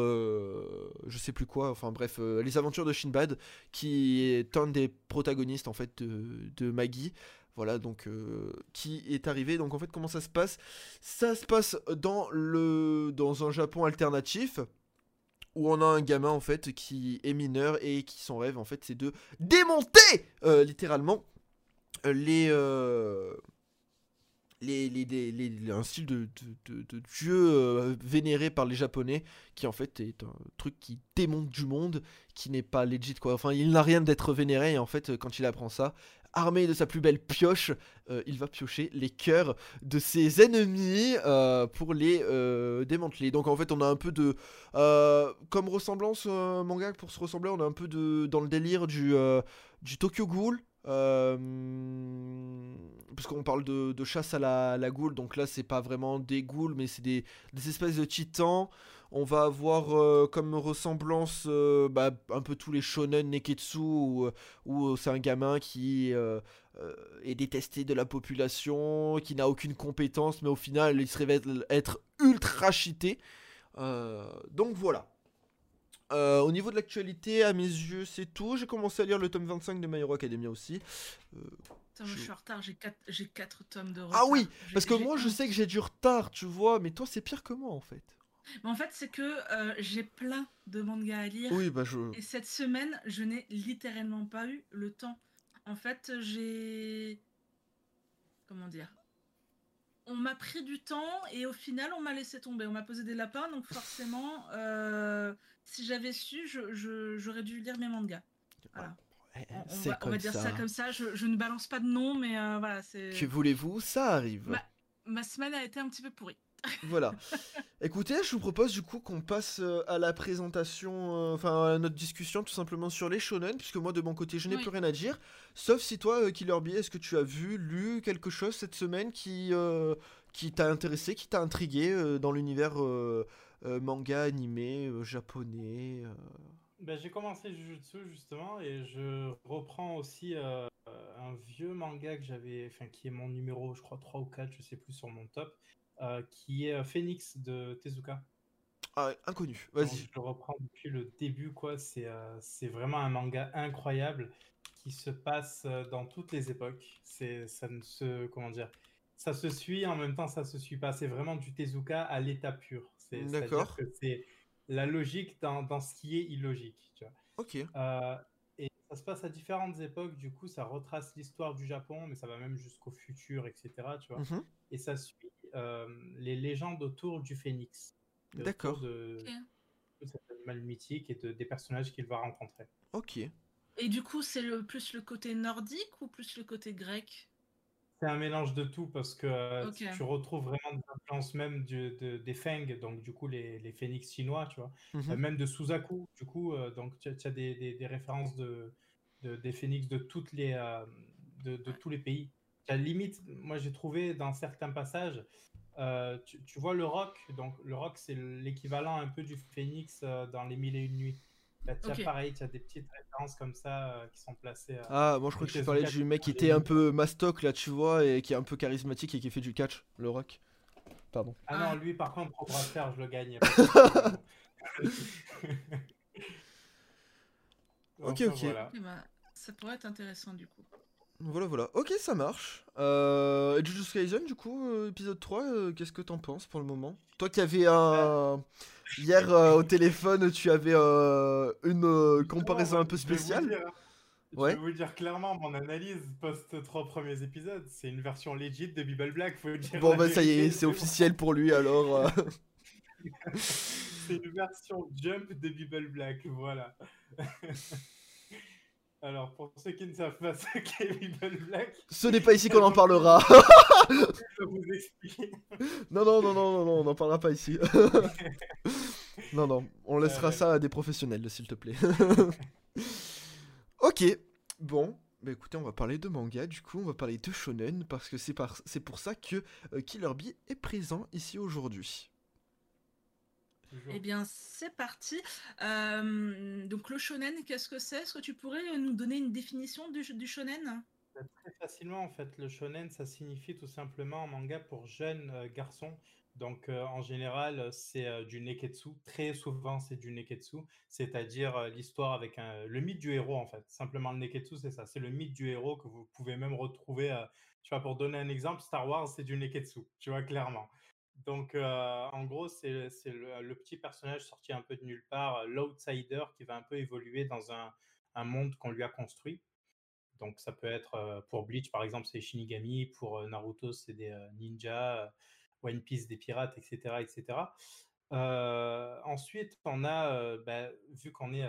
je sais plus quoi, enfin bref, les aventures de Shinbad qui est un des protagonistes en fait de, Maggie. Voilà, donc qui est arrivé. Donc en fait, comment ça se passe? Ça se passe dans le dans un Japon alternatif où on a un gamin en fait qui est mineur et qui son rêve en fait c'est de démonter euh, littéralement euh, les, euh, les, les, les- un style de, dieu vénéré par les japonais qui en fait est un truc qui démonte du monde qui n'est pas legit quoi. Enfin il n'a rien d'être vénéré et en fait quand il apprend ça armé de sa plus belle pioche euh, il va piocher les cœurs de ses ennemis euh, pour les euh, démanteler donc en fait on a un peu de comme ressemblance manga pour se ressembler on a un peu de dans le délire du du Tokyo Ghoul parce qu'on parle de, chasse à la, goule, donc là c'est pas vraiment des ghouls, mais c'est des espèces de titans. On va avoir euh, comme ressemblance euh, bah, un peu tous les shonen neketsu où, où c'est un gamin qui euh, euh, est détesté de la population, qui n'a aucune compétence, mais au final il se révèle être ultra cheaté. Euh, donc voilà. Euh, au niveau de l'actualité, à mes yeux, c'est tout. J'ai commencé à lire le tome 25 de My Hero Academia aussi. Euh, Putain, je je- suis en retard, j'ai 4, j'ai quatre tomes de Ah oui, parce que moi, je sais que j'ai du retard, tu vois, mais toi, c'est pire que moi, en fait. Mais en fait, c'est que euh, j'ai plein de mangas à lire. Oui, bah je... Et cette semaine, je n'ai littéralement pas eu le temps. En fait, j'ai. Comment dire On m'a pris du temps et au final, on m'a laissé tomber. On m'a posé des lapins, donc forcément, euh, si j'avais su, je- je- j'aurais dû lire mes mangas. Voilà. On, va, on comme va dire ça. ça. comme ça. Je, je ne balance pas de nom, mais euh, voilà. Que voulez-vous, ça arrive. Ma semaine a été un petit peu pourrie. Voilà. Écoutez, je vous propose du coup qu'on passe euh, à la présentation, euh, enfin à notre discussion tout simplement sur les shonen, puisque moi de mon côté je n'ai Oui. plus rien à dire. Sauf si toi, euh, Killer Bee, est-ce que tu as vu, lu quelque chose cette semaine qui, euh, qui t'a intéressé, qui t'a intrigué euh, dans l'univers euh, euh, manga, animé, euh, japonais euh, Ben, j'ai commencé Jujutsu justement et je reprends aussi euh, un vieux manga que j'avais, enfin qui est mon numéro, je crois 3 ou 4, je sais plus sur mon top, qui est euh, Phoenix de Tezuka. Ah, inconnu. Vas-y. je le reprends depuis le début, quoi. C'est euh, c'est vraiment un manga incroyable qui se passe euh, dans toutes les époques. C'est ça ne se comment dire, ça se suit en même temps ça se suit pas. C'est vraiment du Tezuka à l'état pur. C'est D'accord. c'est la logique dans, dans ce qui est illogique. Tu vois. Ok. Euh, et ça se passe à différentes époques. Du coup, ça retrace l'histoire du Japon, mais ça va même jusqu'au futur, etc. Tu vois. Mhm. Et ça suit euh, les légendes autour du phénix. D'accord. De, Ok. de cet animal mythique et de, des personnages qu'il va rencontrer. Ok. Et du coup, c'est le, plus le côté nordique ou plus le côté grec? C'est un mélange de tout parce que euh, tu, retrouves vraiment des influences même du- de- des Feng, donc du coup les, les phénix chinois, tu vois, Mhm. Euh, même de Suzaku, du coup, euh, donc tu as, tu as des, des- des références de, de- des phénix de, toutes les, euh, de, de tous les pays. La limite, moi j'ai trouvé dans certains passages, euh, tu, tu vois le roc, donc le roc c'est l'équivalent un peu du phénix euh, dans les mille et une nuits. Bah, tu as pareil, tu as des petites références comme ça euh, qui sont placées. euh, Ah, moi je crois que tu parlais du mec qui était un peu mastoc là, tu vois, et qui est un peu charismatique et qui fait du catch, le rock. Pardon. Ah Ah. non, lui par contre, de fer, je le gagne. Ok, ok. voilà. Eh ben, Ça pourrait être intéressant du coup. Voilà, voilà. Ok, ça marche. Euh, et Jujutsu Kaisen, du coup, euh, épisode 3, euh, qu'est-ce que t'en penses pour le moment? Toi qui avais un... Hier, au téléphone, tu avais une comparaison un peu spéciale? Je vais vous dire clairement, mon analyse post trois premiers épisodes, c'est une version legit de Bible Black. Faut dire Bon, bah ça y est, c'est officiel pour lui, alors... C'est une version jump de Bible Black, voilà. Alors, pour ceux qui ne savent pas ce qu'est Bible Black, Ce n'est pas ici qu'on en parlera. je vous expliquer. non, non, non, non, non, non, on n'en parlera pas ici. non, non, on laissera Euh, ça à des professionnels, s'il te plaît. ok, bon. Bah écoutez, on va parler de manga, du coup, on va parler de shonen, parce que c'est par... c'est pour ça que euh, Killer Bee est présent ici aujourd'hui. Toujours. Eh bien, c'est parti. Euh, donc, le shonen, qu'est-ce que c'est? Est-ce que tu pourrais nous donner une définition du, du shonen? Bah, Très facilement, en fait, le shonen, ça signifie tout simplement un manga pour jeunes euh, garçons. Donc, euh, en général, c'est euh, du neketsu. Très souvent, c'est du neketsu, c'est-à-dire euh, l'histoire avec un- le mythe du héros, en fait. Simplement, le neketsu, c'est ça. C'est le mythe du héros que vous pouvez même retrouver. tu vois, pour donner un exemple, Star Wars, c'est du neketsu, tu vois, clairement. Donc, euh, en gros, c'est le, le petit personnage sorti un peu de nulle part, euh, l'outsider qui va un peu évoluer dans un, un monde qu'on lui a construit. Donc, ça peut être euh, pour Bleach, par exemple, c'est Shinigami. Pour Naruto, c'est des euh, ninjas. One Piece, des pirates, etc. etc. Ensuite, on a, bah, vu qu'on est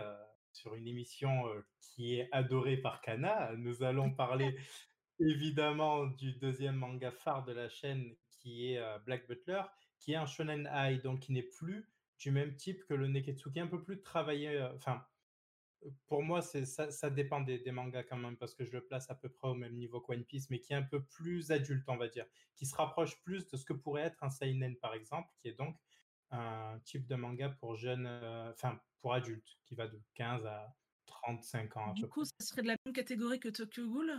sur une émission qui est adorée par Kana, nous allons parler évidemment du deuxième manga phare de la chaîne qui est Black Butler, qui est un shonen ai, donc qui n'est plus du même type que le Neketsu, qui est un peu plus travaillé. Enfin, pour moi, ça, ça dépend des, des mangas quand même, parce que je le place à peu près au même niveau qu'One Piece, mais qui est un peu plus adulte, on va dire, qui se rapproche plus de ce que pourrait être un seinen, par exemple, qui est donc un type de manga pour jeunes, euh, enfin, pour adultes, qui va de 15 à 35 ans à Du peu coup, près. ça serait de la même catégorie que Tokyo Ghoul?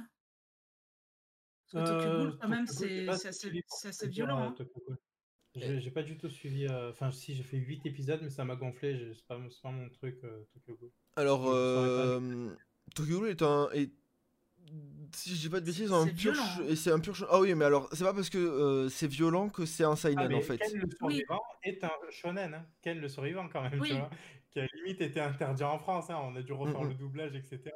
Parce que Tokyo Euh, Ghoul, quand même, Tokyo c'est assez, violent. euh, hein. Tokyo. J'ai j'ai pas du tout suivi. euh, Enfin, si j'ai fait 8 épisodes, mais ça m'a gonflé. j'ai- C'est pas, c'est pas mon truc, euh, Tokyo Ghoul. Alors, euh, Tokyo Ghoul est un. Est... Si je dis pas de bêtises, un C'est pur. hein. Et c'est un pur. Ah oui, mais alors, c'est pas parce que euh, c'est violent que c'est un Ah, seinen mais en fait. Ken le survivant est un shonen. Hein. Ken le survivant, quand même, Oui. tu vois. Qui a limite été interdit en France. Hein. On a dû refaire Mhm. le doublage, etc.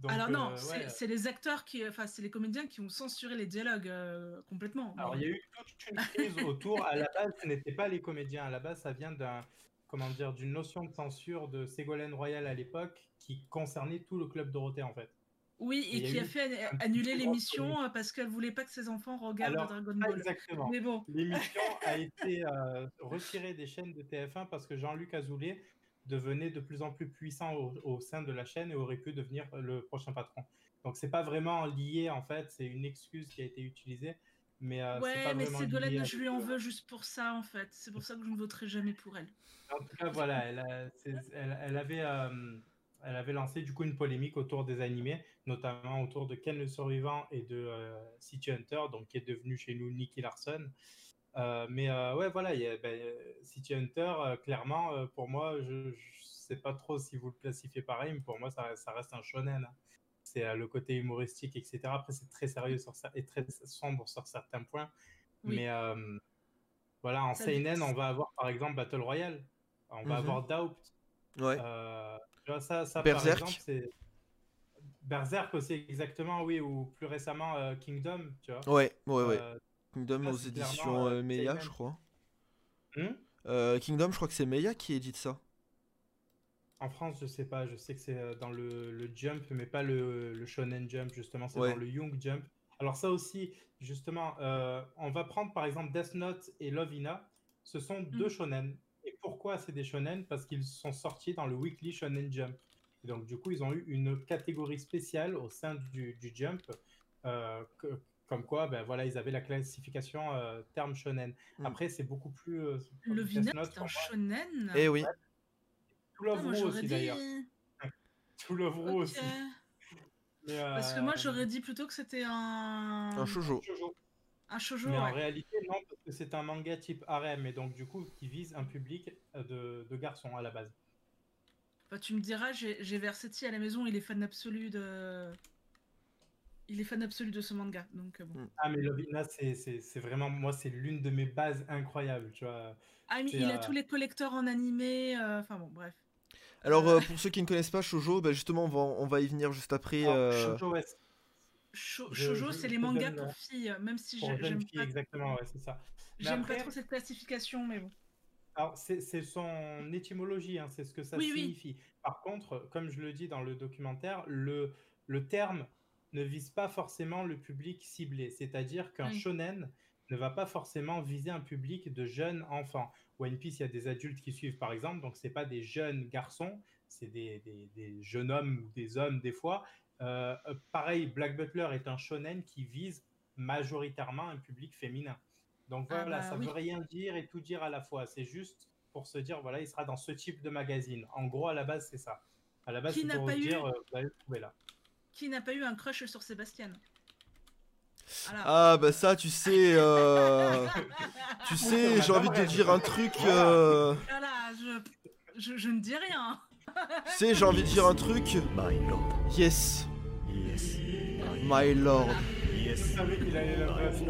Donc, Alors non, euh, c'est ouais. c'est les acteurs qui, enfin c'est les comédiens qui ont censuré les dialogues euh, complètement. Alors, il y a eu toute une crise autour. À la base, ce n'était pas les comédiens. À la base, ça vient d'un, comment dire, d'une notion de censure de Ségolène Royal à l'époque qui concernait tout le club Dorothée, en fait. Oui, et qui a fait an- annuler l'émission euh, parce qu'elle voulait pas que ses enfants regardent Alors, Dragon Ball. exactement. Mais bon, L'émission a été euh, retirée des chaînes de TF1 parce que Jean-Luc Azoulay devenait de plus en plus puissant au, au sein de la chaîne et aurait pu devenir le prochain patron. Donc c'est pas vraiment lié en fait, c'est une excuse qui a été utilisée, mais euh, c'est ouais, pas mais Ségolène, je lui en veux juste pour ça en fait. C'est pour ça que je ne voterai jamais pour elle. En tout cas, voilà, elle, a- c'est- elle- elle avait, euh, elle avait lancé du coup une polémique autour des animés, notamment autour de Ken le Survivant et de euh, City Hunter, donc qui est devenu chez nous Nicky Larson. Euh, mais euh, ouais, voilà, il y a, ben, euh, City Hunter, euh, clairement, euh, pour moi, je, je sais pas trop si vous le classifiez pareil, mais pour moi, ça, ça reste un shonen. hein. C'est euh, le côté humoristique, etc. Après, c'est très sérieux sur ça et très sombre sur certains points. Oui. Mais euh, voilà, en Ça Seinen, on va avoir par exemple Battle Royale. On va Mhm. avoir Doubt. Ouais. Euh, tu vois, ça, ça Berserk. par exemple, c'est. Berserk aussi, exactement, oui, ou plus récemment euh, Kingdom, tu vois. Ouais, ouais, ouais. Kingdom aux éditions euh, seinen. je crois. hmm? Euh, Kingdom, je crois que c'est Meiya qui édite ça. en France, je sais pas, je sais que c'est euh, dans le, le Jump, mais pas le, le Shonen Jump, justement, c'est Ouais. dans le Young Jump. Alors, ça aussi, justement, euh, on va prendre par exemple Death Note et Love Ina. Ce sont deux Mm. shonen. Et pourquoi c'est des shonen? Parce qu'ils sont sortis dans le Weekly Shonen Jump. Et donc, du coup, ils ont eu une catégorie spéciale au sein du, du Jump. euh, comme quoi, ben voilà, ils avaient la classification euh, terme shonen. Mm. Après, c'est beaucoup plus. euh, Le Note, c'est un shonen? Eh oui. To Love moi Ru j'aurais aussi dit. d'ailleurs. To Love Ru Ok. aussi. Mais, Parce que moi euh, j'aurais dit plutôt que c'était un. Un shoujo. Un shoujo, Mais en réalité, non, parce que c'est un manga type harem, et donc du coup, qui vise un public euh, de, de garçons à la base. Bah, tu me diras, j'ai j'ai Versetti à la maison, il est fan absolu de. Il est fan absolu de ce manga, donc euh, bon. Ah, mais Lovina, c'est c'est- c'est vraiment, moi, c'est l'une de mes bases incroyables, tu vois. Ah, mais il a euh, tous les collecteurs en animé, euh, enfin bon, bref. Alors, Euh. pour ceux qui ne connaissent pas Shoujo, bah, justement, on va, on va y venir juste après. Alors, euh, Shoujo, ouais, Shoujo, c'est les mangas pour filles, même si j'aime pas, exactement, ouais, c'est ça. J'aime après- pas trop cette classification, mais bon. Alors, c'est c'est son étymologie, hein, c'est ce que ça Oui, oui. signifie. Par contre, comme je le dis dans le documentaire, le, le terme ne vise pas forcément le public ciblé. C'est-à-dire qu'un shonen ne va pas forcément viser un public de jeunes enfants. One Piece, il y a des adultes qui suivent, par exemple, donc c'est pas des jeunes garçons, c'est des, des- des jeunes hommes ou des hommes des fois. Euh, euh, pareil, Black Butler est un shonen qui vise majoritairement un public féminin. Donc Ah voilà, bah ça oui. veut rien dire et tout dire à la fois. C'est juste pour se dire, voilà, il sera dans ce type de magazine. En gros, à la base, c'est ça. À la base, c'est pour pas se eu- dire, euh, vous allez le trouver là. Qui n'a pas eu un crush sur Sébastien Voilà. Ah, bah ça, tu sais. euh, Tu sais, j'ai envie de te dire un truc. euh, Voilà, je, je, je ne dis rien. Tu sais, j'ai envie de dire un truc. My lord. Yes, Yes. my lord. La placer.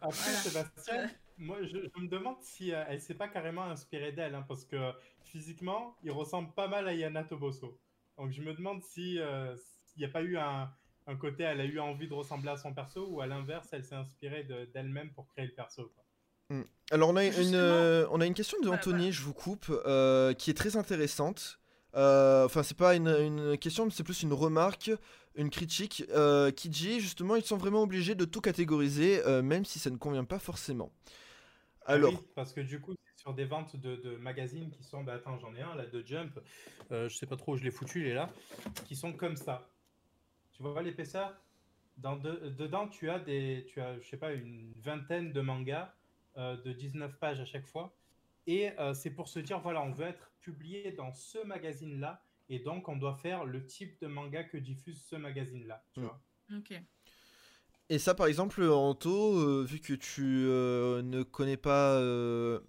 Après. Sébastien, moi, je, je me demande si euh, elle s'est pas carrément inspirée d'elle, hein, parce que physiquement, il ressemble pas mal à Yana Toboso. Donc, je me demande si euh, s'il n'y a pas eu un, un côté, elle a eu envie de ressembler à son perso, ou à l'inverse, elle s'est inspirée de- d'elle-même pour créer le perso. quoi. Alors, on a une, euh, on a une question de Voilà, Anthony, voilà. je vous coupe, euh, qui est très intéressante. Euh, Enfin, c'est pas une, une question, mais c'est plus une remarque, une critique, euh, qui dit justement ils sont vraiment obligés de tout catégoriser, euh, même si ça ne convient pas forcément. Ah Alors, oui, parce que du coup, sur des ventes de, de magazines qui sont. Bah, attends, j'en ai un là de Jump. Euh, je sais pas trop où je l'ai foutu, il est là. Qui sont comme ça. Tu vois l'épaisseur? Dans de- Dedans, tu as des. Tu as, je sais pas, une vingtaine de mangas euh, de 19 pages à chaque fois. Et euh, c'est pour se dire, voilà, on veut être publié dans ce magazine-là. Et donc, on doit faire le type de manga que diffuse ce magazine-là. Tu vois Ok. Et ça, par exemple, Anto, euh, vu que tu euh, ne connais pas euh,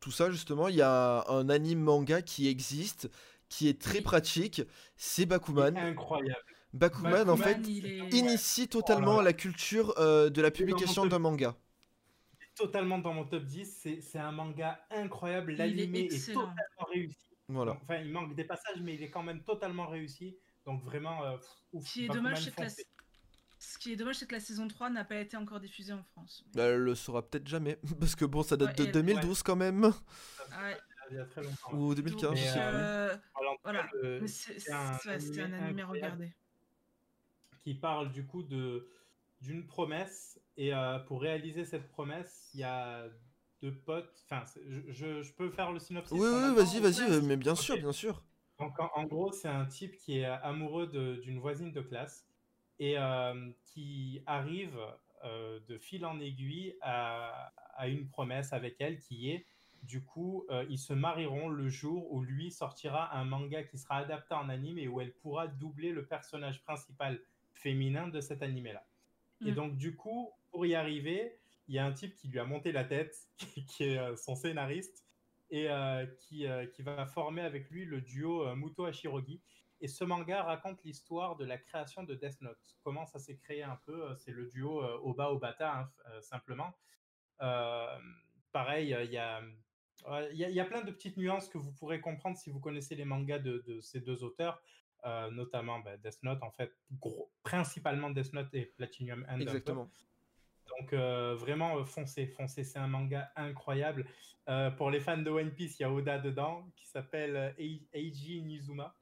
tout ça, justement, il y a un anime manga qui existe, qui est très Oui. pratique, c'est Bakuman. incroyable. Bakuman, en fait, est... initie totalement la culture euh, de la publication d'un manga. Totalement dans mon top 10. C'est c'est un manga incroyable. Il est totalement réussi. Voilà. Enfin, il manque des passages, mais il est quand même totalement réussi. Donc vraiment, euh, pff, ouf. Ce qui est Bakuman, dommage, la... foncez. Ce qui est dommage, c'est que la saison 3 n'a pas été encore diffusée en France. Bah, Elle le saura peut-être jamais, parce que bon, ça date Ouais, de et- 2012 quand même, ouais, Il y a très longtemps. ou 2015, donc, je sais Mais, plus. euh, tout voilà. c'est un ouais, un animé regarder. qui parle du coup de d'une promesse et euh, pour réaliser cette promesse, il y a deux potes. Enfin, je, je- je peux faire le synopsis. Oui, oui, vas-y, vas-y, Ouais. euh, mais bien sûr, bien sûr. Donc en, en gros, c'est un type qui est amoureux de- d'une voisine de classe et euh, qui arrive euh, de fil en aiguille à, à une promesse avec elle qui est, du coup, euh, ils se marieront le jour où lui sortira un manga qui sera adapté en anime et où elle pourra doubler le personnage principal féminin de cet animé-là. Et Mm. donc, du coup, pour y arriver, il y a un type qui lui a monté la tête, qui est son scénariste, et qui, qui va former avec lui le duo Muto Hashirogi. Et ce manga raconte l'histoire de la création de Death Note. Comment ça s'est créé un peu euh, C'est le duo euh, Oba Obata, hein, euh, simplement. Euh, pareil, il y a. y, a, y a plein de petites nuances que vous pourrez comprendre si vous connaissez les mangas de, de ces deux auteurs, euh, notamment bah, Death Note, en fait, gros- principalement Death Note et Platinum End. Exactement. Donc euh, vraiment, foncez, foncez, c'est un manga incroyable. Pour les fans de One Piece, il y a Oda dedans, qui s'appelle Ei- Eiji Nizuma,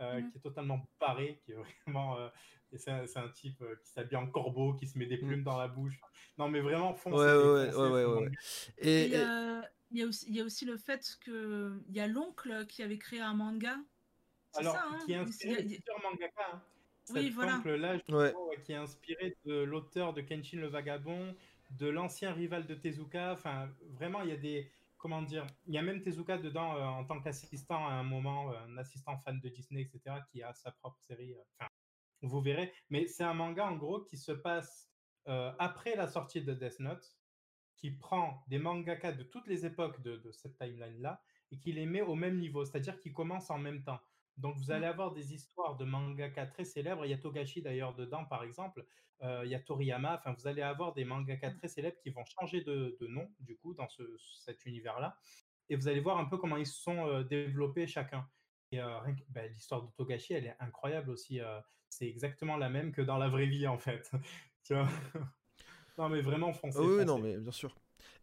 euh, Mhm. qui est totalement barré, qui est vraiment... euh, et c'est un, type euh, qui s'habille en corbeau, qui se met des plumes dans la bouche. Non mais vraiment, foncez. Ouais, ouais, ouais, ouais. Et, Il y, a, il y a aussi, il y a aussi le fait que il y a l'oncle qui avait créé un manga. C'est Alors, ça, hein qui est Il- inspiré il y a- de plusieurs mangaka. hein. Oui, Cet voilà. oncle-là, qui est inspiré de l'auteur de Kenshin le Vagabond, de l'ancien rival de Tezuka. Enfin, vraiment, il y a des. Comment dire Il y a même Tezuka dedans euh, en tant qu'assistant à un moment, euh, un assistant fan de Disney, etc., qui a sa propre série. euh, Enfin, vous verrez. Mais c'est un manga, en gros, qui se passe après la sortie de Death Note, qui prend des mangaka de toutes les époques de, de cette timeline-là et qui les met au même niveau, c'est-à-dire qu'ils commencent en même temps. Donc vous allez avoir des histoires de mangaka très célèbres. Il y a Togashi d'ailleurs dedans, par exemple. Euh, il y a Toriyama. Enfin, vous allez avoir des mangaka très célèbres qui vont changer de, de nom, du coup, dans ce, cet univers-là. Et vous allez voir un peu comment ils se sont euh, développés chacun. Et euh, ben, l'histoire de Togashi, elle est incroyable aussi. c'est exactement la même que dans la vraie vie, en fait. tu vois? Non, mais vraiment. Ah oui, non, mais bien sûr.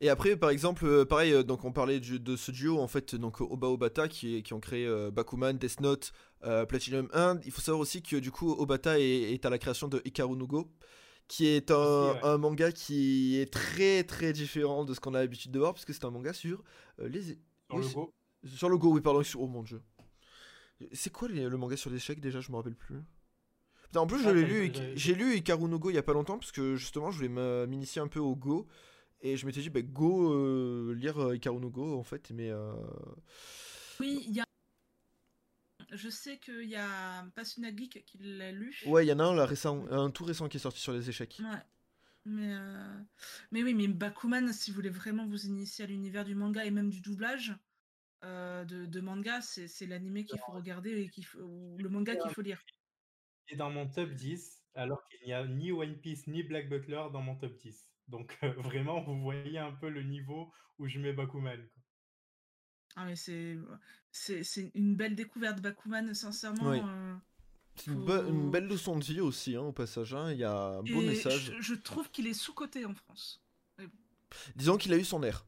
Et après, par exemple, euh, pareil, euh, donc on parlait du- de ce duo, en fait, donc Oba Obata, qui, est- qui ont créé euh, Bakuman, Death Note, euh, Platinum 1. Il faut savoir aussi que du coup, Obata est, est à la création de Hikaru no Go, qui est un, Aussi, ouais. un manga qui est très très différent de ce qu'on a l'habitude de voir, puisque c'est un manga sur euh, les... Sur oui, le go. Sur le Go, oui, pardon, sur... oh mon dieu. C'est quoi les- le manga sur l'échec déjà? Je me rappelle plus. Putain, en plus, je Ah, l'ai t'as- lu, j'ai lu Hikaru no Go il y a pas longtemps parce que justement, je voulais m'initier un peu au Go et je m'étais dit, bah, Go, euh, lire euh, Hikaru no Go en fait, mais. euh, Oui, il y a. Je sais qu'il y a Pasuna Geek qui l'a lu. Ouais, il y en a un, là, récent, un tout récent qui est sorti sur les échecs. Ouais. Mais, euh, mais oui, mais Bakuman, si vous voulez vraiment vous initier à l'univers du manga et même du doublage euh, de, de manga, c'est c'est l'animé qu'il faut regarder et qu'il faut, ou le manga qu'il faut lire. est dans mon top 10, alors qu'il n'y a ni One Piece ni Black Butler dans mon top 10. Donc euh, vraiment, vous voyez un peu le niveau où je mets Bakuman. quoi. Ah, mais c'est c'est c'est une belle découverte, Bakuman, sincèrement. Oui. euh, C'est une, be- une Faut- belle leçon de vie aussi, hein, au passage. hein, Il y a un beau et message. Je, je trouve qu'il est sous-coté en France. Disons qu'il a eu son air.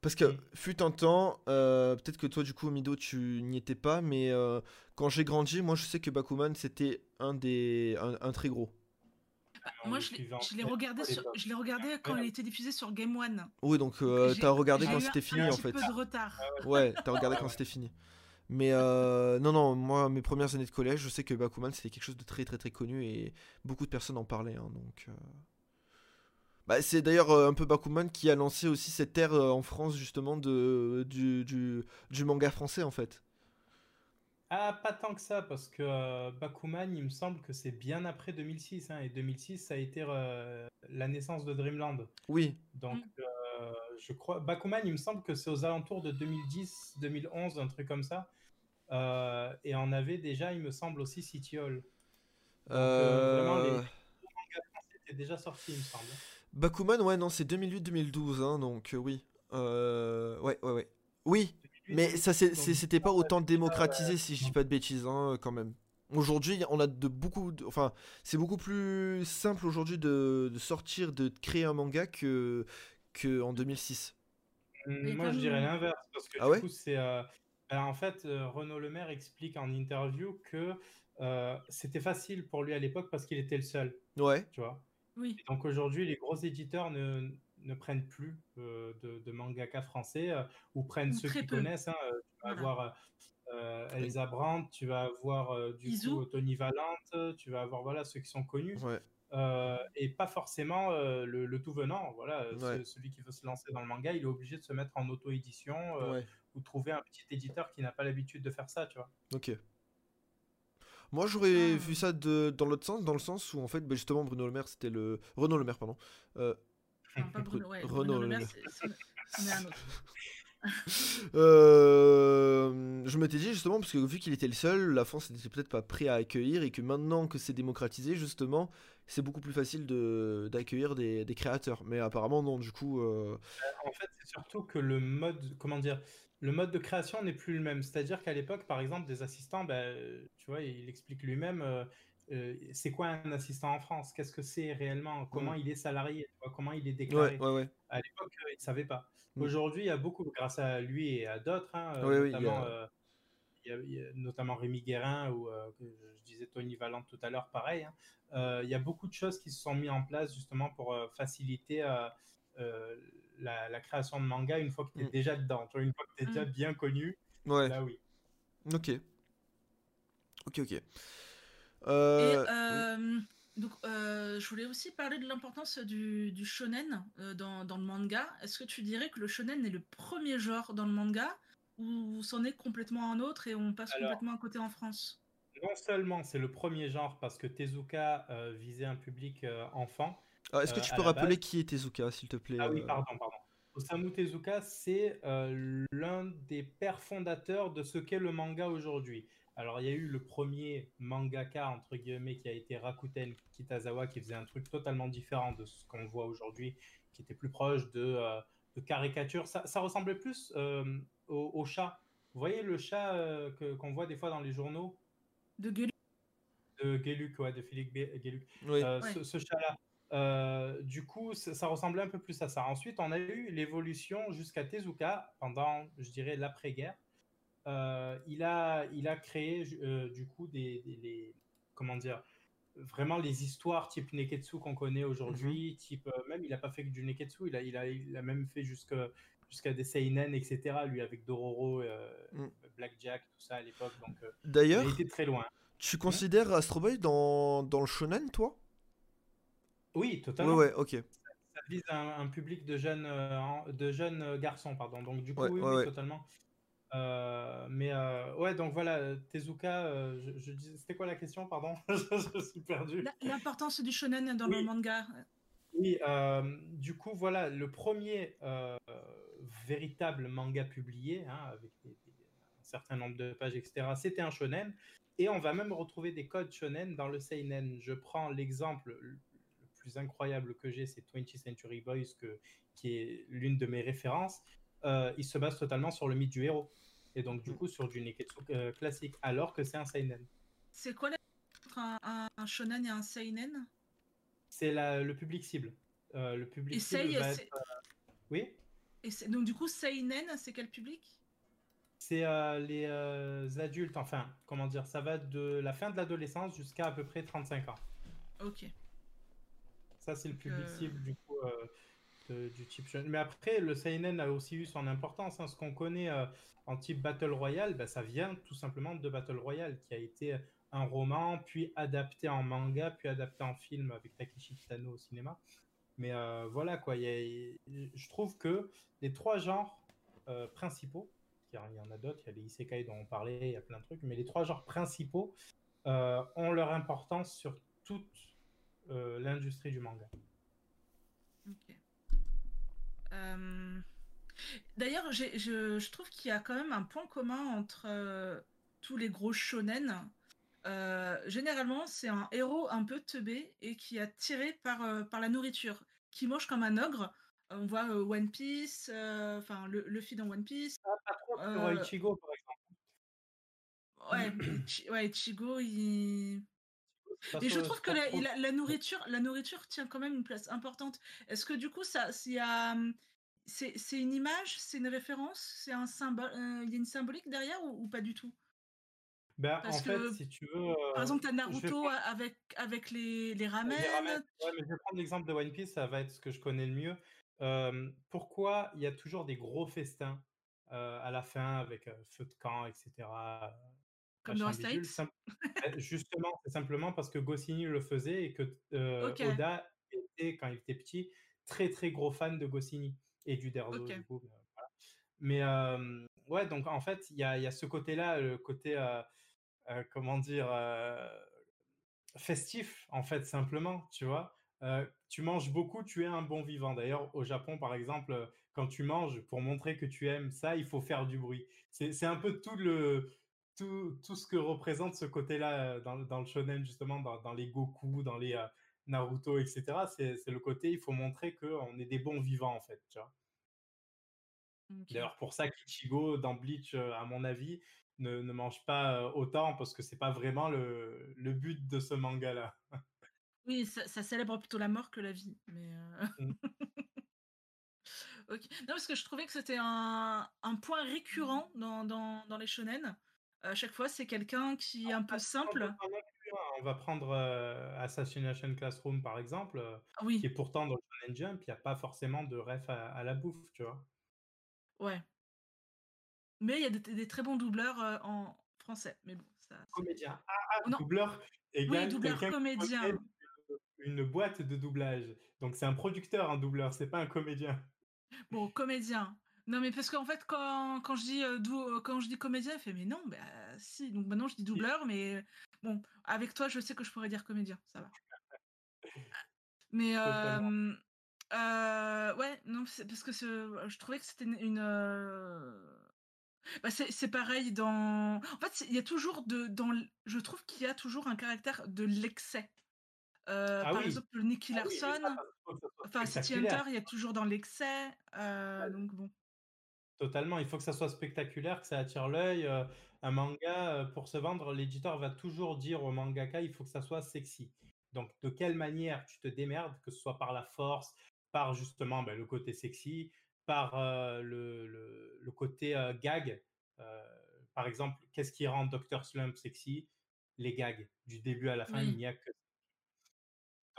Parce que fut un temps, euh, peut-être que toi du coup Mido tu n'y étais pas, mais euh, quand j'ai grandi, moi je sais que Bakuman c'était un des un, un très gros. Moi, je l'ai regardé, sur- je regardé quand il était diffusé sur Game One. Oui donc euh, t'as regardé quand c'était un fini en fait. peu de retard. Ouais, t'as regardé Ouais, quand c'était fini. Mais euh, non non, moi mes premières années de collège, je sais que Bakuman c'était quelque chose de très très très connu et beaucoup de personnes en parlaient. hein, donc. euh. Bah, c'est d'ailleurs euh, un peu Bakuman qui a lancé aussi cette ère euh, en France justement de du, du, du manga français en fait. Ah, pas tant que ça, parce que euh, Bakuman, il me semble que c'est bien après 2006, hein, et 2006, ça a été euh, la naissance de Dreamland. Oui. Donc, euh, je crois. Bakuman, il me semble que c'est aux alentours de 2010, 2011, un truc comme ça. Euh, et on avait déjà, il me semble, aussi City Hall. Donc, euh, vraiment, les, les mangas français étaient déjà sortis, il me semble. Bakuman, ouais, non, c'est 2008-2012, hein, donc euh, oui. Euh... Ouais, ouais, ouais. Oui, 2008, mais ça, c'était pas autant déjà, démocratisé, si je dis pas de bêtises, hein, quand même. Aujourd'hui, on a de beaucoup. de- Enfin, c'est beaucoup plus simple aujourd'hui de, de sortir, de créer un manga que, que en 2006. Hum, Mais Moi, je dirais l'inverse, parce que Ah du ouais? coup, c'est. euh, ben, en fait, euh, Renaud Lemaire explique en interview que euh, c'était facile pour lui à l'époque parce qu'il était le seul, Ouais, tu vois? Oui. Et donc aujourd'hui, les gros éditeurs ne, ne prennent plus euh, de, de mangaka français euh, ou prennent Ou ceux qui peu. connaissent. hein. Euh, Tu vas Voilà. avoir euh, Elsa Brandt, tu vas avoir euh, du coup Tony Valente, tu vas avoir voilà, ceux qui sont connus. ouais. Euh, et pas forcément euh, le, le tout venant. Voilà, Ouais. celui qui veut se lancer dans le manga, il est obligé de se mettre en auto-édition euh, Ouais, ou trouver un petit éditeur qui n'a pas l'habitude de faire ça, tu vois. ok. Moi, j'aurais Ah. vu ça de, dans l'autre sens, dans le sens où, en fait, bah, justement, Bruno Le Maire, c'était le. Renaud Le Maire, pardon. Euh, Non, pas Bruno, ouais, Renaud Bruno Le Maire, Le- c'est c'en est- c'en est un autre. Euh, je m'étais dit justement parce que vu qu'il était le seul, la France n'était peut-être pas prêt à accueillir et que maintenant que c'est démocratisé justement, c'est beaucoup plus facile de d'accueillir des, des créateurs. Mais apparemment non, du coup, euh, En fait, c'est surtout que le mode, comment dire, le mode de création n'est plus le même. C'est-à-dire qu'à l'époque, par exemple, des assistants, ben, tu vois, il explique lui-même, euh, euh, c'est quoi un assistant en France? Qu'est-ce que c'est réellement? Comment il est salarié? Comment il est déclaré? ouais, ouais, À l'époque, euh, il ne savait pas. Mm. Aujourd'hui, il y a beaucoup, grâce à lui et à d'autres, hein, euh, oui, notamment, euh, il y a- il y a notamment Rémi Guérin ou euh, je disais Tony Valente tout à l'heure, pareil. hein. Euh, il y a beaucoup de choses qui se sont mises en place justement pour euh, faciliter euh, euh, la, la création de manga une fois que tu es déjà dedans. Une fois que tu es déjà bien connu, ouais. là oui. Ok, ok, ok. Et Euh, oui. euh, donc, euh, je voulais aussi parler de l'importance du, du shonen euh, dans, dans le manga. Est-ce que tu dirais que le shonen est le premier genre dans le manga ou c'en est complètement un autre et on passe Alors- complètement à côté en France? Non seulement c'est le premier genre parce que Tezuka euh, visait un public euh, enfant, Ah, Est-ce que tu peux rappeler base- qui est Tezuka, s'il te plaît? Ah oui, pardon, pardon. Osamu Tezuka, c'est euh, l'un des pères fondateurs de ce qu'est le manga aujourd'hui. Alors, il y a eu le premier mangaka, entre guillemets, qui a été Rakuten Kitazawa, qui faisait un truc totalement différent de ce qu'on voit aujourd'hui, qui était plus proche de, euh, de caricature. Ça, ça ressemblait plus euh, au, au chat. Vous voyez le chat euh, que- qu'on voit des fois dans les journaux? De Gueulu de Gueluc, ouais, de Philippe Gueluc. Oui. Euh, Ouais. ce, ce chat-là. Euh, du coup, ça, ça ressemblait un peu plus à ça. Ensuite, on a eu l'évolution jusqu'à Tezuka pendant, je dirais, l'après-guerre. Euh, il, a, il a créé, euh, du coup, des, des- les- comment dire, vraiment les histoires type Neketsu qu'on connaît aujourd'hui. Mhm. Type, euh, même, il n'a pas fait que du Neketsu, il a, il a, il a même fait jusqu'à des Seinen, etc. Lui, avec Dororo, Mm. Blackjack, tout ça à l'époque. Donc, il D'ailleurs, a été très loin. tu considères Astro Boy dans, dans le shonen, toi? Oui, Ouais, totalement. ouais, ok. ça vise un, un public de jeunes, euh, de jeunes garçons, pardon. Donc du coup, Ouais, oui, ouais, oui, ouais. totalement. Euh, mais euh, ouais, donc voilà, Tezuka, euh, je, je dis- c'était quoi la question, pardon? Je suis perdu. L'importance du shonen dans Oui. le manga. Oui, du coup, voilà, le premier véritable manga publié, hein, avec des- des- un certain nombre de pages, etc., c'était un shonen. Et on va même retrouver des codes shonen dans le seinen. Je prends l'exemple le plus incroyable que j'ai, c'est 20th Century Boys, que, qui est l'une de mes références. Il se base totalement sur le mythe du héros. Et donc, du Mm. coup, sur du Neketsu euh, classique, alors que c'est un seinen. C'est quoi la entre un, un- un shonen et un seinen? C'est le public cible. Euh, le public Et cible va être... euh, Oui Et donc du coup, seinen, c'est quel public? C'est euh, les euh, adultes, enfin, comment dire, ça va de la fin de l'adolescence jusqu'à à peu près 35 ans. Ok. Ça, c'est le public Euh. cible du coup euh, de- du type shonen. Mais après, le seinen a aussi eu son importance. hein. Ce qu'on connaît euh, en type Battle Royale, bah, ça vient tout simplement de Battle Royale, qui a été un roman, puis adapté en manga, puis adapté en film avec Takeshi Kitano au cinéma. Mais euh, voilà quoi, y a- je trouve que les trois genres euh, principaux, Il y en a d'autres, il y a les isekai dont on parlait, il y a plein de trucs, mais les trois genres principaux euh, ont leur importance sur toute euh, l'industrie du manga. Ok. Euh, D'ailleurs, je, je trouve qu'il y a quand même un point commun entre euh, tous les gros shonen. Euh, généralement, c'est un héros un peu teubé et qui est attiré par, par la nourriture, qui mange comme un ogre. On voit One Piece, enfin le Luffy dans One Piece. Ah, pas trop sur Ichigo, par exemple. Ouais, Ichigo, il... Mais je trouve que la, trop- la- la nourriture, la nourriture tient quand même une place importante. Est-ce que du coup, ça, hum, c'est une image, c'est une référence, c'est un symbole, euh, il y a une symbolique derrière ou, ou pas du tout? Ben, parce en fait, que, si tu veux. Par euh, exemple, t'as je vais Naruto prendre- avec avec les, les Les ramen. ramen. Ouais, mais je vais prendre l'exemple de One Piece, ça va être ce que je connais le mieux. Euh, pourquoi il y a toujours des gros festins euh, à la fin avec feu de camp, etc. Comme dans Astérix. Ben, Justement, c'est simplement parce que Goscinny le faisait et que euh. Oda était, quand il était petit, très très gros fan de Goscinny et du Derzo, du coup. euh, voilà. Mais euh, ouais, donc en fait, il y a, y a ce côté-là, le côté, euh, euh, comment dire, festif, en fait, simplement, tu vois? Euh, tu manges beaucoup, tu es un bon vivant. D'ailleurs, au Japon, par exemple, quand tu manges, pour montrer que tu aimes ça, il faut faire du bruit. C'est un peu tout le tout, tout ce que représente ce côté-là euh, dans, dans le shonen, justement, dans, dans les Goku, dans les euh, Naruto, etc. C'est le côté, il faut montrer qu'on est des bons vivants, en fait, tu vois. Ok. D'ailleurs, pour ça qu'Ichigo, dans Bleach, euh, à mon avis, ne, ne mange pas euh, autant, parce que c'est pas vraiment le, le but de ce manga-là. Oui, ça, ça célèbre plutôt la mort que la vie. Mais euh, Mm. ok. Non, parce que je trouvais que c'était un, un point récurrent dans, dans, dans les shonen. À chaque fois, c'est quelqu'un qui est un peu Ah, si on peut simple. hein. On va prendre euh, Assassination Classroom, par exemple, euh, Ah Oui, qui est pourtant dans le Shonen Jump, il n'y a pas forcément de ref à, à la bouffe, tu vois. ouais. Mais il y a des, des très bons doubleurs euh, en français. Mais bon, ça. Comédien. Ah, ah, doubleur Oui, égale doubleur quelqu'un qui comédien. une boîte de doublage. Donc c'est un producteur, un doubleur, c'est pas un comédien. Bon, comédien. Non, mais parce qu'en fait, quand, quand, je dis, euh, euh, quand je dis comédien, il fait mais non, bah si. Donc maintenant, je dis doubleur, mais bon, avec toi, je sais que je pourrais dire comédien, ça va. Mais euh, euh, ouais, non, parce que je trouvais que c'était une. une, bah, c'est pareil dans. En fait, il y a toujours de. Dans... Je trouve qu'il y a toujours un caractère de l'excès. Euh, Ah par oui. exemple, Nicky Ah oui, mais ça, Larson, enfin City. Hunter, il y a toujours dans l'excès. euh, donc bon. Totalement, il faut que ça soit spectaculaire, que ça attire l'œil. euh, un manga, euh, pour se vendre, l'éditeur va toujours dire au mangaka, il faut que ça soit sexy. Donc, de quelle manière tu te démerdes, que ce soit par la force, par justement ben, le côté sexy, par euh, le, le- le côté gag. par exemple, qu'est-ce qui rend Dr. Slump sexy? Les gags. Du début à la fin, Oui. il n'y a que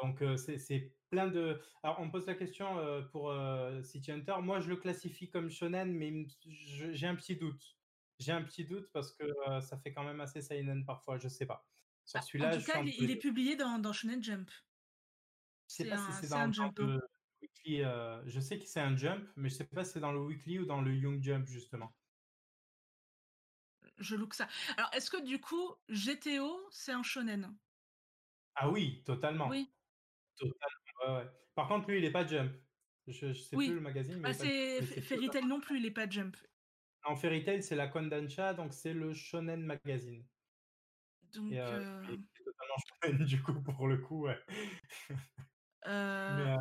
donc, c'est plein de. Alors, on me pose la question euh, pour euh, City Hunter. Moi, je le classifie comme shonen, mais j'ai un petit doute. J'ai un petit doute parce que euh, ça fait quand même assez seinen parfois. Je sais pas. Sur Ah, En tout cas, il, est publié dans, dans Shonen Jump. Je sais pas si un, c'est c'est dans un le jump. weekly. je sais que c'est un jump, mais je sais pas si c'est dans le weekly ou dans le young jump justement. Je look ça. Alors, est-ce que du coup, GTO, c'est un shonen? Ah oui, totalement, Oui, totalement. Ouais, ouais. Par contre, lui, il est pas jump. Je, je sais plus le magazine, mais Ah, c'est Fairy Tail non plus, il est pas jump. En Fairy Tail, c'est la Kondansha, donc c'est le shonen magazine. Donc, Et, euh, euh, et c'est totalement shonen du coup pour le coup, ouais. euh,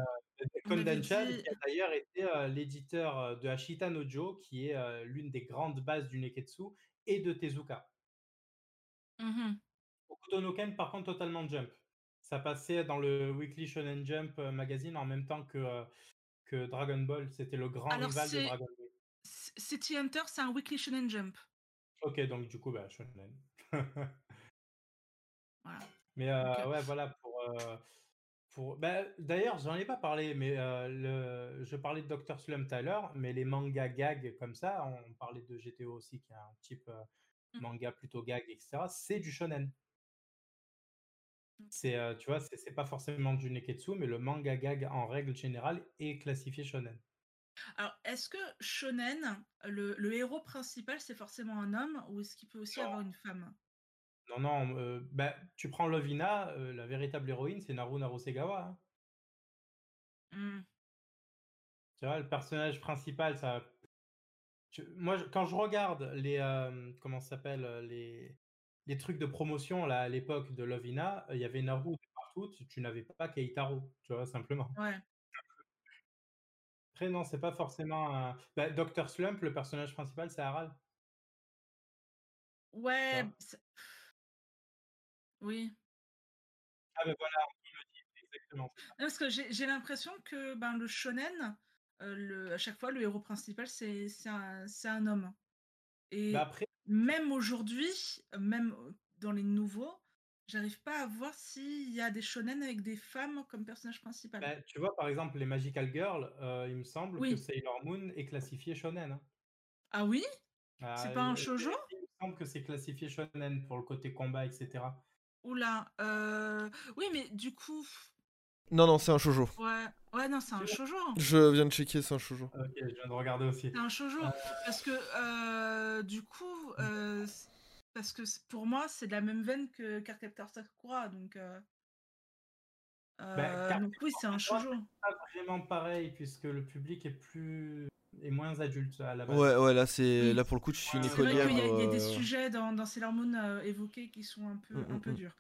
Mais euh, dit. qui a d'ailleurs été l'éditeur de Ashita Nojo, qui est l'une des grandes bases du Neketsu, et de Tezuka. No Ken, par contre, totalement jump. Ça passait dans le Weekly Shonen Jump euh, magazine en même temps que, euh, que Dragon Ball. C'était le grand Alors, rival de Dragon Ball. City Hunter, c'est un weekly shonen jump. Ok, donc du coup, bah, Shonen. Voilà. Mais euh, ouais, voilà, pour. euh, pour... bah, D'ailleurs, j'en ai pas parlé, mais euh, le... je parlais de Dr. Slum tout à l'heure, mais les mangas gag comme ça, on parlait de GTO aussi, qui est un type euh, Mm. manga plutôt gag, etc. C'est du shonen. Ok. C'est, euh, tu vois, c'est c'est pas forcément du neketsu, mais le manga gag en règle générale est classifié shonen. Alors, est-ce que shonen, le le héros principal, c'est forcément un homme ou est-ce qu'il peut aussi Non. avoir une femme? Non, non, heu, bah, tu prends Lovina, heu, la véritable héroïne, c'est Naru Narusegawa, hein. Mmh. Tu vois, le personnage principal, ça tu moi, je quand je regarde les, comment ça s'appelle, les les trucs de promotion là, à l'époque de Lovina, il y avait Naru de partout, tu tu n'avais pas Keitaro, tu vois? Simplement. Ouais. Après non, c'est pas forcément un bah, Docteur Slump, le personnage principal, c'est Harald, Ouais, oui. Ah ben voilà, exactement. Non, parce que j'ai l'impression que, ben, le shonen, le à chaque fois, le héros principal, c'est c'est un c'est un homme Bah, et après même aujourd'hui, même, dans les nouveaux, j'arrive pas à voir s'il y a des shonen avec des femmes comme personnage principal. bah, tu vois, par exemple, les Magical Girls, il me semble que. Sailor Moon est classifié shonen, hein. Ah oui? C'est Ah, pas un shoujo? il me semble que c'est classifié shonen pour le côté combat et cetera. Ouh là, oui, mais du coup, Non, non, c'est un shoujo. ouais, ouais, non, c'est un shoujo. Je viens de checker, c'est un shoujo. OK, je viens de regarder aussi. C'est un shoujo Heu, parce que, heu, du coup, heu, c parce que pour moi, c'est de la même veine que Cardcaptor Sakura donc bah, donc oui, c'est un shoujo. c'est pas vraiment pareil puisque le public est plus est moins adulte à la base. Ouais, ouais, là, c'est Oui. là pour le coup, tu suis une écolière. il y a des euh, sujets dans dans Sailor Moon, évoqués qui sont un peu Mm, un mm, peu mm. durs.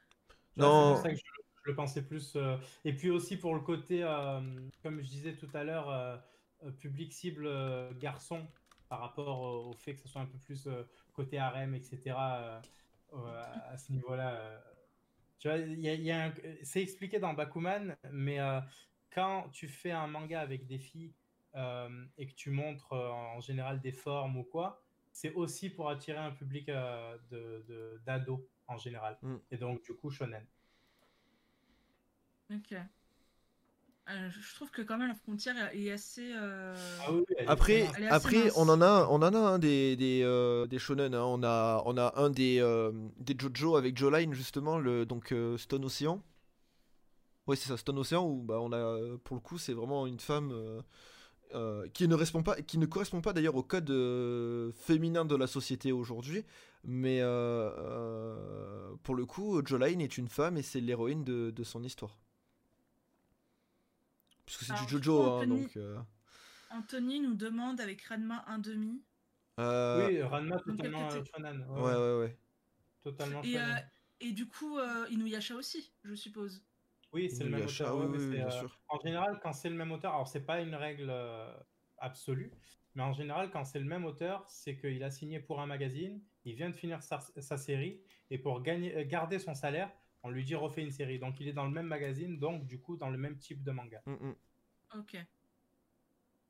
C'est Non. pour ça que je je le pensais plus, heu et puis aussi pour le côté, hem, comme je disais tout à l'heure, heu heu, public cible, garçon par rapport au fait que ce soit un peu plus, côté harem et cetera, heu, heu, à ce niveau-là, tu vois? Il y a y a un c'est expliqué dans Bakuman, mais quand tu fais un manga avec des filles, et que tu montres, en général des formes ou quoi, c'est aussi pour attirer un public, heu, de de d'ados en général Mm. et donc du coup shonen. OK. Heu, je trouve que quand même la frontière est assez, heu, Ah oui, oui, elle est Après, assez après, mince. on en a, on en a un des des, euh, des shonen. hein. On a, on a un des euh, des JoJo avec Joline justement, le donc euh, Stone Ocean. Ouais, c'est ça, Stone Ocean où bah on a euh, pour le coup c'est vraiment une femme euh, euh, qui ne répond pas, qui ne correspond pas d'ailleurs au code euh, féminin de la société aujourd'hui. Mais euh, euh, pour le coup, Joline est une femme et c'est l'héroïne de, de son histoire. Puisque c'est du Alors, du JoJo, coup, hein, donc. euh, Anthony nous demande avec Ranma 1/2 euh, Oui, Ranma totalement euh, shonen. ouais, Ouais, ouais, ouais, totalement et shonen. et du coup, heu, Inuyasha aussi, je suppose? Oui, c'est le même auteur. oui, oui, c'est, euh, en général, quand c'est le même auteur, alors c'est pas une règle euh, absolue, mais en général, quand c'est le même auteur, c'est qu'il a signé pour un magazine, il vient de finir sa, sa série, et pour gagner, euh, garder son salaire, on lui dit refait une série. Donc il est dans le même magazine, donc du coup dans le même type de manga. Mm, mm. OK.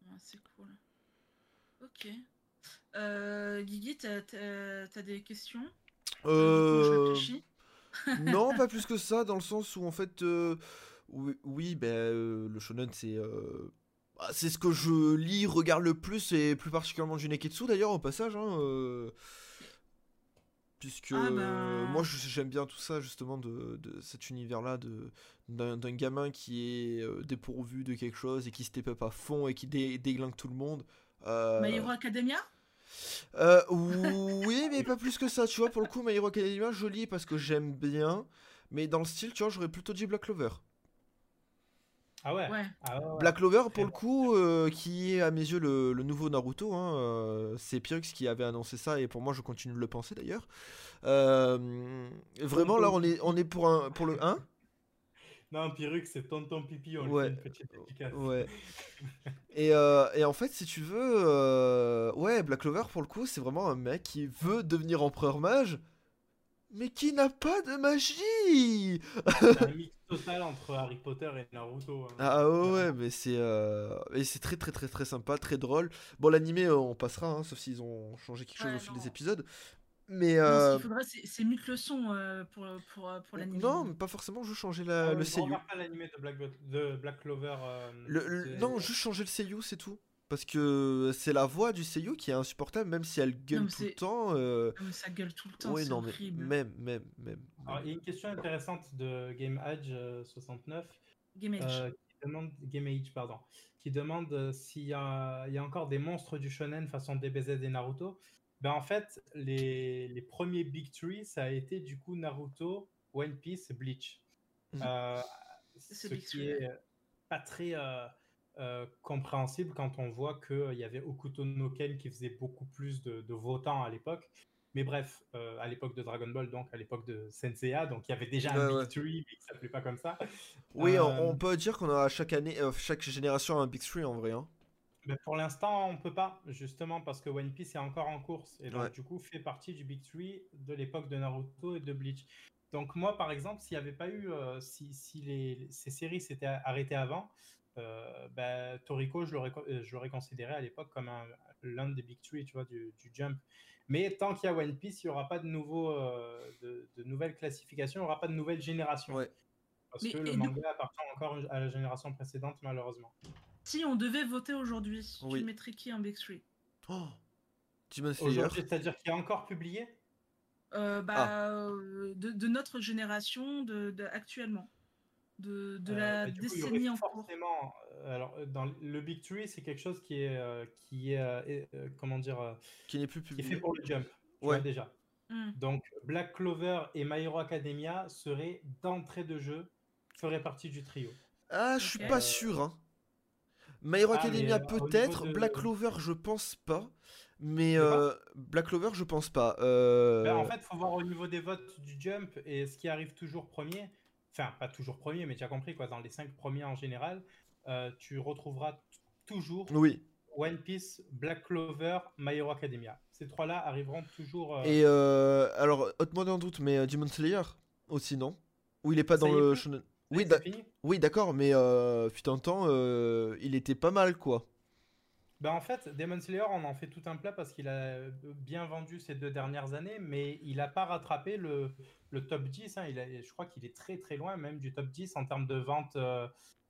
Ah, c'est cool. OK. Heu, Guigui, tu as tu as tu as des questions? Euh, je Euh, réfléchis. non, pas plus que ça, dans le sens où en fait, euh, oui, oui, ben, euh, le shonen c'est euh, bah, c'est ce que je lis, regarde le plus, et plus particulièrement du Neketsu d'ailleurs au passage, hein, euh, puisque Ah, ben. euh, moi j'aime bien tout ça justement de, de cet univers-là, de d'un gamin qui est euh, dépourvu de quelque chose et qui step up à fond et qui dé- déglingue tout le monde. Euh, My Hero Academia? Euh, oui, mais pas plus que ça, tu vois, pour le coup, My Hero Academia, je lis parce que j'aime bien, mais dans le style, tu vois, j'aurais plutôt dit Black Clover. Ah ouais, Ouais. Ah ouais, ouais. Black Clover, pour le coup, euh, qui est à mes yeux le, le nouveau Naruto, hein, euh, c'est Pyrrhus qui avait annoncé ça, et pour moi, je continue de le penser d'ailleurs. Euh, vraiment, là, on est, on est pour, un, pour le 1. Non, Pyrrhus, c'est tonton pipi, on lui Ouais. fait une petite. Ouais. Et, euh, et en fait, si tu veux, euh, ouais, Black Clover, pour le coup, c'est vraiment un mec qui veut devenir empereur mage, mais qui n'a pas de magie C'est un mix total entre Harry Potter et Naruto. hein. Ah ouais, ouais, mais c'est euh, et c'est très très très très sympa, très drôle. Bon, l'animé, euh, on passera, hein, sauf s'ils ont changé quelque chose Ouais, au fil non. des épisodes. Mais Non, ce euh, qu'il faudrait, c'est c'est mute le son euh, pour, pour, euh, pour l'anime. non, mais pas forcément, juste changer la, Ah le je seiyuu. regarde pas l'animé de Black, de Black Clover. euh, Le, non, juste changer le seiyuu, c'est tout. Parce que c'est la voix du seiyuu qui est insupportable, même si elle gueule tout le temps. euh, mais ça gueule tout le temps, Oui, c'est mais horrible. même, même, même. Alors, il y a une question intéressante de Game Edge euh, 69 Game Age. euh, qui demande Game Age, pardon, qui demande euh, s'il y a, il y a encore des monstres du shonen façon DBZ et Naruto. Ben en fait, les, les premiers Big Three, ça a été du coup Naruto, One Piece, Bleach. Mhm. Euh, C'est ce Big qui Three, est pas très euh, compréhensible quand on voit qu'il y avait Okuto no Ken qui faisait beaucoup plus de, de votants à l'époque. Mais bref, euh, à l'époque de Dragon Ball, donc à l'époque de Senseiya, donc il y avait déjà un Ouais, Big. Three, mais qui s'appelait pas comme ça. Oui, on, Euh, on peut dire qu'on a chaque année, chaque génération un Big Three en vrai. Hein. Mais pour l'instant, on peut pas, justement parce que One Piece est encore en course et donc Ouais. du coup fait partie du Big Three de l'époque de Naruto et de Bleach. Donc moi, par exemple, s'il n'y avait pas eu, si, si les, ces séries s'étaient arrêtées avant, euh, bah, Toriko, je l'aurais, co- euh, je l'aurais considéré à l'époque comme un- l'un des Big Three, tu vois, du, du Jump. Mais tant qu'il y a One Piece, il n'y aura pas de, nouveau, euh, de, de nouvelles classifications, il n'y aura pas de nouvelle génération. Ouais. Parce Mais- que le manga appartient encore à la génération précédente, malheureusement. Si on devait voter aujourd'hui, Oui. tu mettrais qui en Big Three? Oh Demon Slayer. Aujourd'hui, c'est-à-dire qu'il a encore publié? Euh, bah, Ah. euh, de, de notre génération, de, de- actuellement, de, de Euh, la coup, décennie en cours. forcément, euh, alors euh, dans le Big Three, c'est quelque chose qui est, qui est, comment dire, Qui n'est plus qui est publié. fait pour le jump, Ouais. déjà. Hmm. Donc Black Clover et My Hero Academia seraient d'entrée de jeu, feraient partie du trio. Ah, je suis pas sûr. Hein. My Hero Ah, Academia peut-être, de- Black Clover je pense pas. Mais euh, Black Clover je pense pas. Euh, Ben, en fait, il faut voir au niveau des votes du jump et ce qui arrive toujours premier, enfin pas toujours premier, mais tu as compris quoi, dans les cinq premiers en général, euh, tu retrouveras toujours Oui. One Piece, Black Clover, My Hero Academia. Ces trois-là arriveront toujours. euh, Et euh, alors, ôte-moi d'un doute, mais Demon Slayer aussi, non? Ou il est pas Ça dans le shonen? Oui, d'accord, mais fut un temps, il était pas mal quoi. Ben, en fait, Demon Slayer, on en fait tout un plat parce qu'il a bien vendu ces deux dernières années, mais il n'a pas rattrapé le, le top 10. hein. Il a- je crois qu'il est très très loin même du top 10 en termes de vente euh,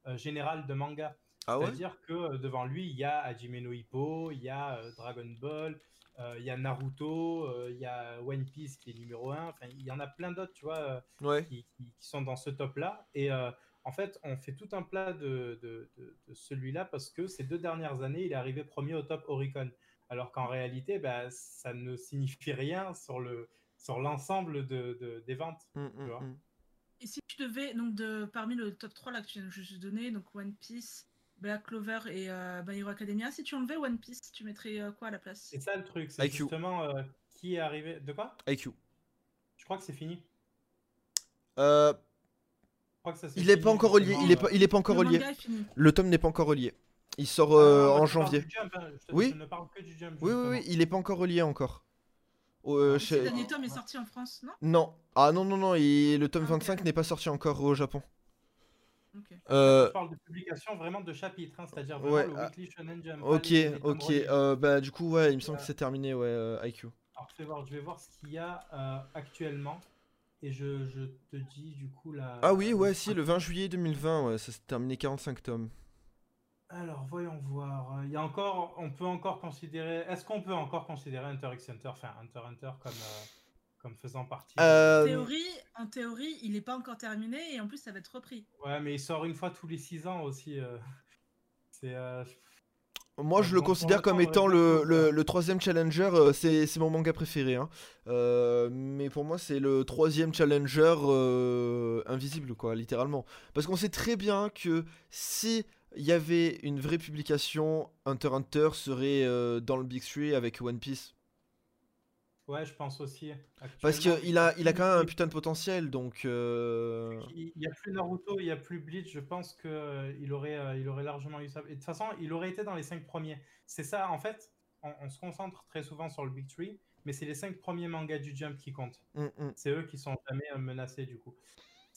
euh, générale de manga. Ah ouais? C'est-à-dire que euh, devant lui, il y a Hajime no Hippo, il y a euh, Dragon Ball, euh, il y a Naruto, euh, il y a One Piece qui est numéro 1. Enfin, il y en a plein d'autres, tu vois, euh, Ouais. qui, qui- qui sont dans ce top-là. Et euh, en fait, on fait tout un plat de, de- de- de celui-là parce que ces deux dernières années, il est arrivé premier au top Oricon. Alors qu'en réalité, bah, ça ne signifie rien sur le sur l'ensemble de, de- des ventes. Mm, vois. mm. Et si tu devais, donc de, parmi le top 3 là que tu viens de juste donner, donc One Piece, Black Clover et euh, My Hero Academia, si tu enlevais One Piece, tu mettrais euh, quoi à la place? C'est ça le truc, c'est justement euh, qui est arrivé. De quoi? IQ. Je crois que c'est fini. Crois que ça, il est pas encore relié, il est euh, pas, il est pas encore Le relié. Le tome n'est pas encore relié. Il sort Ah, euh, moi, en janvier. Jump, hein. Je te- Oui. Je ne parle que du jump. Oui, oui, il est pas encore relié encore. Euh, Ah, chez- Le dernier tome est sorti en France, non? Non. Ah non, non, non, il- le tome Ah, ok. 25 n'est pas sorti encore au Japon. Ok. Euh, Je parle de publication vraiment de chapitres, hein, c'est-à-dire vraiment Ouais, le ah. Weekly Shonen Jump. ok, ok. euh, bah, du coup, ouais, il me semble Euh, que c'est terminé, ouais, euh, IQ. Alors, je vais voir, je vais voir ce qu'il y a euh, actuellement. Et je, je te dis du coup la. Ah oui, ouais, si, le 20 juillet 2020, ouais, ça s'est terminé 45 tomes. Alors voyons voir. Il y a encore, on peut encore considérer. Est-ce qu'on peut encore considérer Hunter x Hunter, enfin Hunter x Hunter comme euh, comme faisant partie. de- Euh, Théorie, en théorie, il n'est pas encore terminé et en plus ça va être repris. Ouais, mais il sort une fois tous les 6 ans aussi. euh. C'est. euh, Moi, je le considère comme étant le, le, troisième challenger. euh, c'est c'est mon manga préféré. hein. Euh, mais pour moi, c'est le troisième challenger euh, invisible, quoi, littéralement. Parce qu'on sait très bien que si il y avait une vraie publication, Hunter x Hunter serait euh, dans le Big Three avec One Piece. Ouais, je pense aussi. Parce qu'il a, il a quand même un putain de potentiel, donc... euh, Il n'y a plus Naruto, il n'y a plus Bleach, je pense qu'il il aurait, euh, il aurait largement eu ça. Et de toute façon, il aurait été dans les 5 premiers. C'est ça, en fait, on, on se concentre très souvent sur le Big Three, mais c'est les 5 premiers mangas du Jump qui comptent. hum, hum. C'est eux qui sont jamais euh, menacés du coup.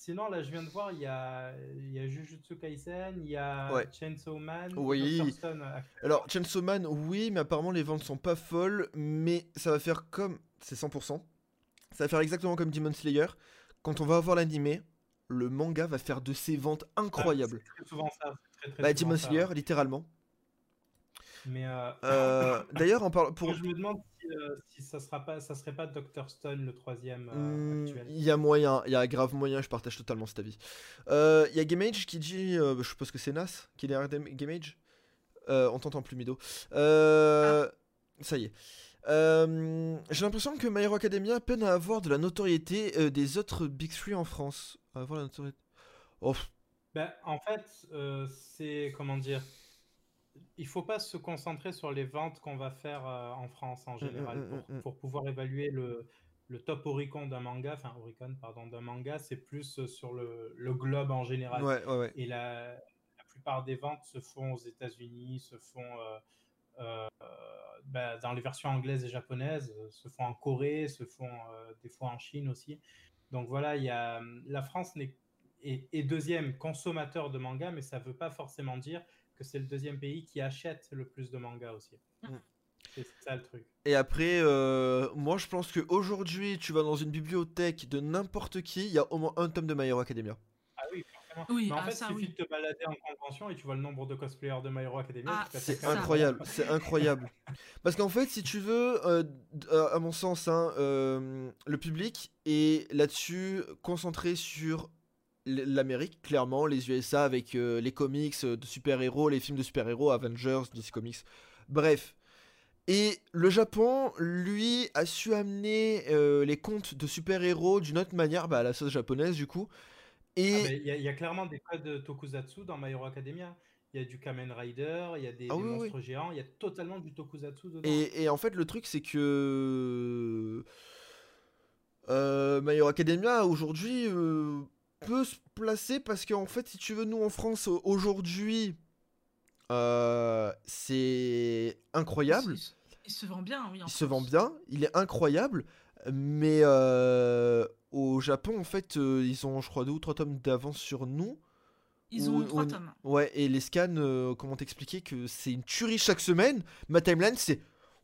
Sinon, là, je viens de voir, il y a, il y a Jujutsu Kaisen, il y a Ouais. Chainsaw Man, Oui. Stone, euh, Alors, Chainsaw Man, oui, mais apparemment les ventes sont pas folles, mais ça va faire comme... C'est 100%. Ça va faire exactement comme Demon Slayer. Quand on va avoir l'animé, le manga va faire de ses ventes incroyables. C'est très souvent ça. c'est Très, très Bah, Demon. Slayer, littéralement. Mais euh, Euh, D'ailleurs, pour... moi, je me demande si, euh, si ça sera pas, ça serait pas Dr. Stone le troisième Hmm, actuel. Il y a moyen, il y a grave moyen, je partage totalement cet avis. Il y a Gamage qui dit, je suppose que c'est Nas qui est derrière Gamage, on t'entend plus, Mido. Euh, Ça y est. Euh, J'ai l'impression que My Hero Academia peine à avoir de la notoriété euh, des autres Big Three en France. À avoir la notoriété. Oh, Ben, en fait, euh, c'est comment dire, il faut pas se concentrer sur les ventes qu'on va faire euh, en France en général mm, mm, pour, mm. pour pouvoir évaluer le, le top Oricon d'un manga, enfin Oricon, pardon, d'un manga, c'est plus euh, sur le, le globe en général. ouais, ouais, ouais. Et la, la plupart des ventes se font aux États-Unis, se font euh, euh, bah, dans les versions anglaises et japonaises, se font en Corée, se font des fois en Chine aussi. Donc voilà, il y a, la France n'est, est deuxième consommateur de manga, mais ça ne veut pas forcément dire que c'est le deuxième pays qui achète le plus de mangas aussi. Mm. C'est ça le truc. Et après, euh, moi je pense qu'aujourd'hui, tu vas dans une bibliothèque de n'importe qui, il y a au moins un tome de My Hero Academia. Ah oui, forcément. Oui, Mais en ah, fait, ça, il suffit oui. de te balader en convention et tu vois le nombre de cosplayers de My Hero Academia. Ah, C'est incroyable, c'est incroyable. Parce qu'en fait, si tu veux, euh, euh, à mon sens, hein, euh, le public est là-dessus concentré sur l'Amérique, clairement, les USA avec euh, les comics euh, de super-héros, les films de super-héros, Avengers, DC Comics, bref. Et le Japon, lui, a su amener euh, les contes de super-héros d'une autre manière, bah, à la sauce japonaise, du coup. Et... Ah, Il y, a- il y a clairement des codes tokusatsu dans My Hero Academia. Il y a du Kamen Rider, il y a des, Ah des oui, oui, oui. monstres géants, il y a totalement du tokusatsu dedans. Et, et en fait, le truc, c'est que. Euh, My Hero Academia, aujourd'hui, euh, peut se placer parce qu'en fait, si tu veux, nous en France, au- aujourd'hui, euh, c'est incroyable. Il, se- vend bien, oui. en Il se vend bien, il est incroyable. Mais euh, au Japon, en fait, euh, ils ont, je crois, deux ou trois tomes d'avance sur nous. Ils ont trois ou- tomes. Ouais, et les scans, comment t'expliquer que c'est une tuerie chaque semaine? Ma timeline, c'est.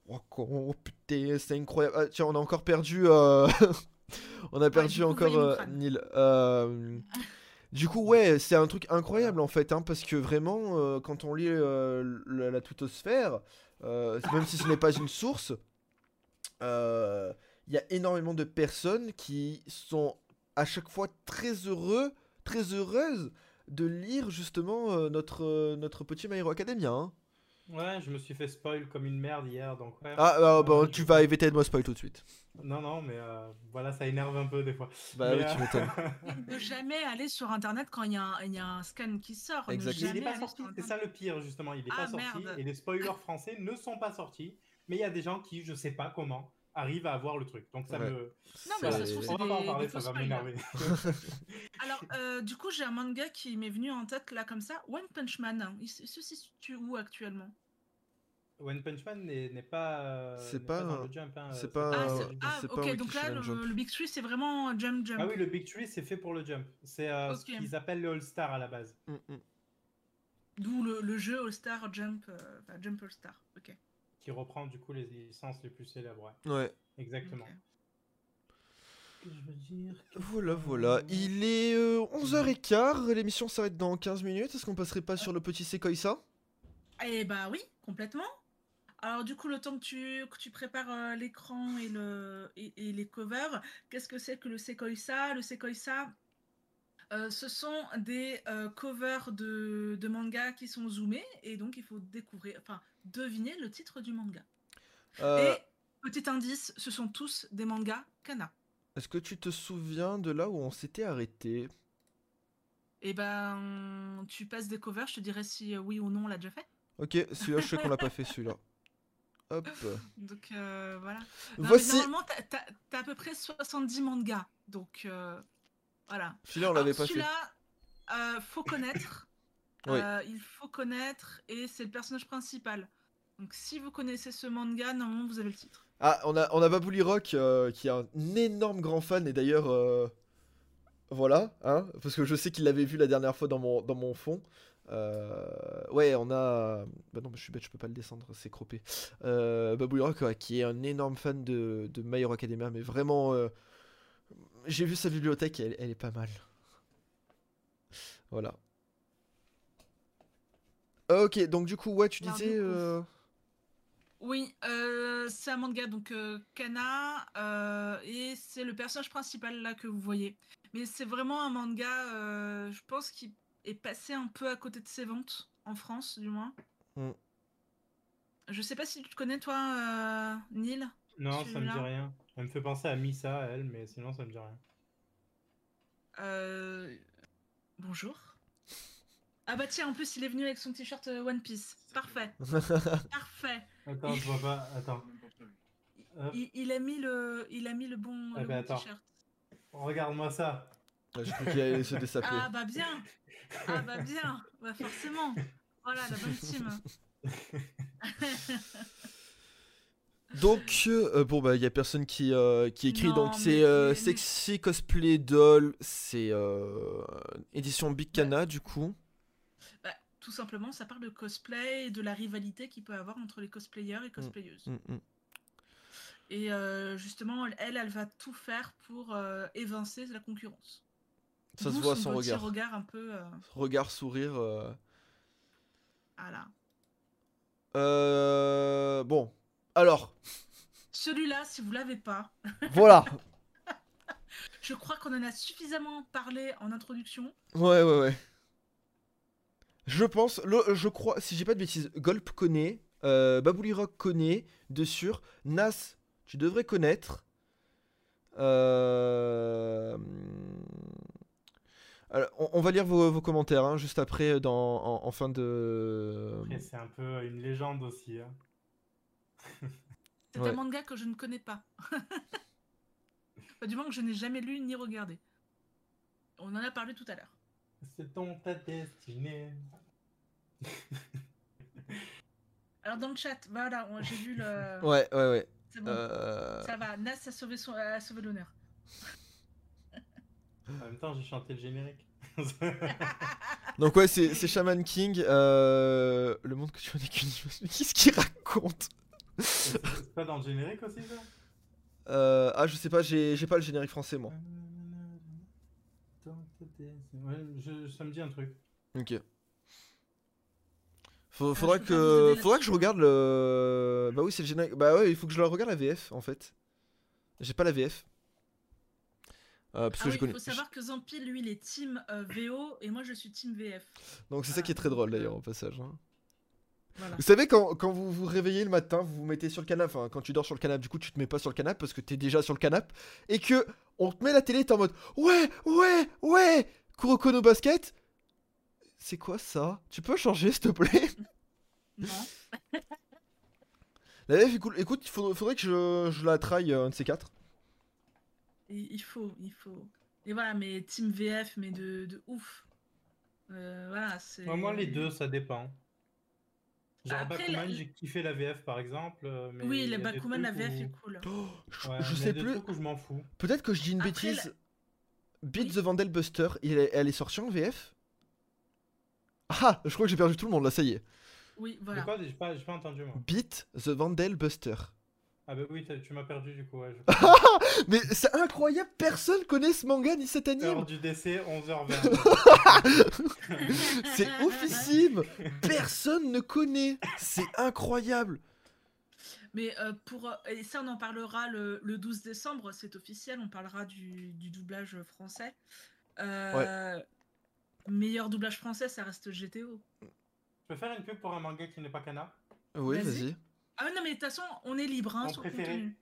Oh, oh, putain, c'est incroyable. Ah, tiens, on a encore perdu. euh, on a perdu encore euh. Neil. Euh, Du coup, ouais, c'est un truc incroyable en fait, hein, parce que vraiment, euh, quand on lit euh, la, la tutosphère, euh, même si ce n'est pas une source, euh, il y a énormément de personnes qui sont à chaque fois très heureux, très heureuses de lire justement euh, notre, euh, notre petit My Hero Academia. hein. Ouais, je me suis fait spoil comme une merde hier, donc ouais. Ah, ah, bah, Euh, tu je- vas éviter de moi spoil tout de suite. Non, non, mais euh, voilà, ça énerve un peu des fois. Bah Mais, oui, euh, tu m'étonnes. Ne jamais aller sur internet quand il y, a un- il y a un scan qui sort. Ne Exact. Mais il n'est pas sorti, c'est ça le pire justement, il n'est Ah, pas sorti merde. et les spoilers français ne sont pas sortis, mais il y a des gens qui, je sais pas comment, arrivent à avoir le truc. Donc ça Ouais. me... Non, mais ça se C'est- trouve, On va pas en parler, ça va m'énerver. Alors, euh, du coup, j'ai un manga qui m'est venu en tête là comme ça. One Punch Man. Il se situe où actuellement? One Punch Man n'est pas, euh, C'est pas Jump. hein, c'est euh, pas Ah, un- c'est- ah, pas ok, un donc là, le, Big Three, c'est vraiment Jump Jump. Ah oui, le Big Tree, c'est fait pour le Jump. C'est euh, ce Ok. qu'ils appellent le All-Star à la base. Mm, mm. D'où le, le jeu All-Star Jump, euh, enfin, Jump All-Star. Ok. Qui reprend du coup les licences les plus célèbres. ouais. Ouais. Exactement. ok. Je veux dire? Que- Voilà, voilà. Il est euh, 11h15, l'émission s'arrête dans 15 minutes. Est-ce qu'on passerait pas sur le petit Sekoïsa? Eh bah oui, complètement. Alors du coup, le temps que tu, que tu prépares euh, l'écran et, le, et, et les covers, qu'est-ce que c'est que le Sekoïsa Le Sekoïsa, euh, ce sont des euh, covers de, de mangas qui sont zoomés et donc il faut découvrir, enfin deviner le titre du manga. Et petit indice, ce sont tous des mangas kana. Est-ce que tu te souviens de là où on s'était arrêté? Et ben, tu passes des covers, je te dirai si oui ou non on l'a déjà fait. Ok, celui-là, je sais qu'on l'a pas fait, celui-là. Hop. Donc euh, voilà. Non, mais Voici. Normalement, t'as- à peu près 70 mangas. Donc euh, voilà. Celui-là, on l'avait pas fait. Celui-là, euh, faut connaître. Oui. Euh, il faut connaître et c'est le personnage principal. Donc si vous connaissez ce manga, normalement vous avez le titre. Ah, on a, on a Babouli Rock qui est un énorme grand fan et d'ailleurs, voilà, hein, parce que je sais qu'il l'avait vu la dernière fois dans mon, dans mon fond. Euh, ouais, on a. Bah non, je suis bête, je peux pas le descendre, c'est croppé. Euh, Babouli Rock, ouais, qui est un énorme fan de, de My Hero Academia, mais vraiment, euh, j'ai vu sa bibliothèque, elle, elle est pas mal. Voilà. Ok, donc du coup, ouais, tu Alors, disais. coup, euh, Oui, euh, c'est un manga donc euh, Kana euh, et c'est le personnage principal là que vous voyez. Mais c'est vraiment un manga, euh, je pense, qui est passé un peu à côté de ses ventes en France, du moins. Mm. Je sais pas si tu te connais, toi, euh, Neil. Non, ça me dit rien. Elle me fait penser à Misa, elle, mais sinon ça me dit rien. Euh, Bonjour. Ah bah tiens, en plus, il est venu avec son t-shirt euh, One Piece. Parfait. Parfait. Attends, je vois pas. Attends. Il, il a mis le, il a mis le bon, Ah le bah bon attends. t-shirt. Regarde-moi ça. J'ai cru qu'il allait se. Ah bah bien. Ah bah bien. Bah forcément. Voilà, la bonne team. Donc, euh, bon, bah, il y a personne qui, euh, qui écrit. Non, donc, c'est euh, mais- Sexy Cosplay Doll. C'est édition Big Cana, du coup. Bah, tout simplement, ça parle de cosplay et de la rivalité qu'il peut avoir entre les cosplayers et cosplayeuses. Mm, mm. Et euh, justement, elle, elle va tout faire pour évincer la concurrence. Ça se voit son regard. regard un peu. euh, Regard, sourire. euh. voilà. Euh, Bon. Alors, Celui-là, si vous l'avez pas, voilà. je crois qu'on en a suffisamment parlé en introduction. Ouais, ouais, ouais. Je pense, le- je crois, si j'ai pas de bêtises, Golp connaît, euh, Babouli Rock connaît, de sûr. Nas, tu devrais connaître. Euh, alors, on, on va lire vos, vos commentaires hein, juste après, dans, en, en fin de. Après, c'est un peu une légende aussi. hein. C'est Ouais. un manga que je ne connais pas. Enfin, du moins que je n'ai jamais lu ni regardé. On en a parlé tout à l'heure. C'est ton ta destinée. Alors dans le chat, voilà, j'ai vu le. Ouais, ouais, ouais. C'est bon. Euh, Ça va, Nas a sauvé, son... a sauvé l'honneur. En même temps, j'ai chanté le générique. Donc, ouais, c'est c'est Shaman King. euh, Le monde que tu connais qu'une Qu'est-ce qu'il raconte? C'est pas dans le générique aussi, ça? Euh, Ah, je sais pas, j'ai j'ai pas le générique français, moi. Ouais, je- ça me dit un truc. Ok. Faut- Ah, faudra que, faudra que je regarde le. Bah oui, c'est le générique. Bah ouais, il faut que je le regarde la VF en fait. J'ai pas la VF. Euh, parce Ah que oui, il faut savoir que Zampi, lui, il est team euh, VO et moi je suis team VF. Donc c'est ça qui est très drôle donc, euh, d'ailleurs au passage. hein. Voilà. Vous savez, quand, quand vous vous réveillez le matin, vous vous mettez sur le canapé. Enfin, quand tu dors sur le canapé, du coup, tu te mets pas sur le canapé parce que t'es déjà sur le canapé. Et que on te met la télé, t'es en mode Ouais, ouais, ouais Kuroko no basket C'est quoi ça? Tu peux changer s'il te plaît? Non. La VF. Écoute, il faudrait, faudrait que je, je la traille un de ces quatre. Il faut, il faut. Et voilà, mais team VF, mais de, de ouf. Euh, voilà, c'est. Moi, les deux, ça dépend. Genre Après, Bakuman, la- j'ai kiffé la VF par exemple. euh, Mais Oui, il y les a des Bakuman, la VF où- est cool. Oh, je, Ouais, sais plus. trucs où je m'en fous. Peut-être que je dis une Après, bêtise. Beat Oui. the Vandal Buster, il est- elle est sortie en VF Ah, je crois que j'ai perdu tout le monde là, ça y est. Oui, voilà. quoi? J'ai pas, j'ai pas entendu moi. Beat the Vandal Buster. Ah bah oui, tu m'as perdu du coup. Ouais, je- Mais c'est incroyable, personne connaît ce manga ni cet anime. Heure du décès, 11h20. C'est oufissime. Personne ne connaît. C'est incroyable. Mais euh, pour. euh, Et ça, on en parlera le, le 12 décembre, c'est officiel, on parlera du, du doublage français. Euh, Meilleur doublage français, ça reste GTO. je peux faire une pub pour un manga qui n'est pas Kana Oui, Vas-y. vas-y. Ah non, mais de toute façon, on est libre hein, Mon sur préféré. contenu.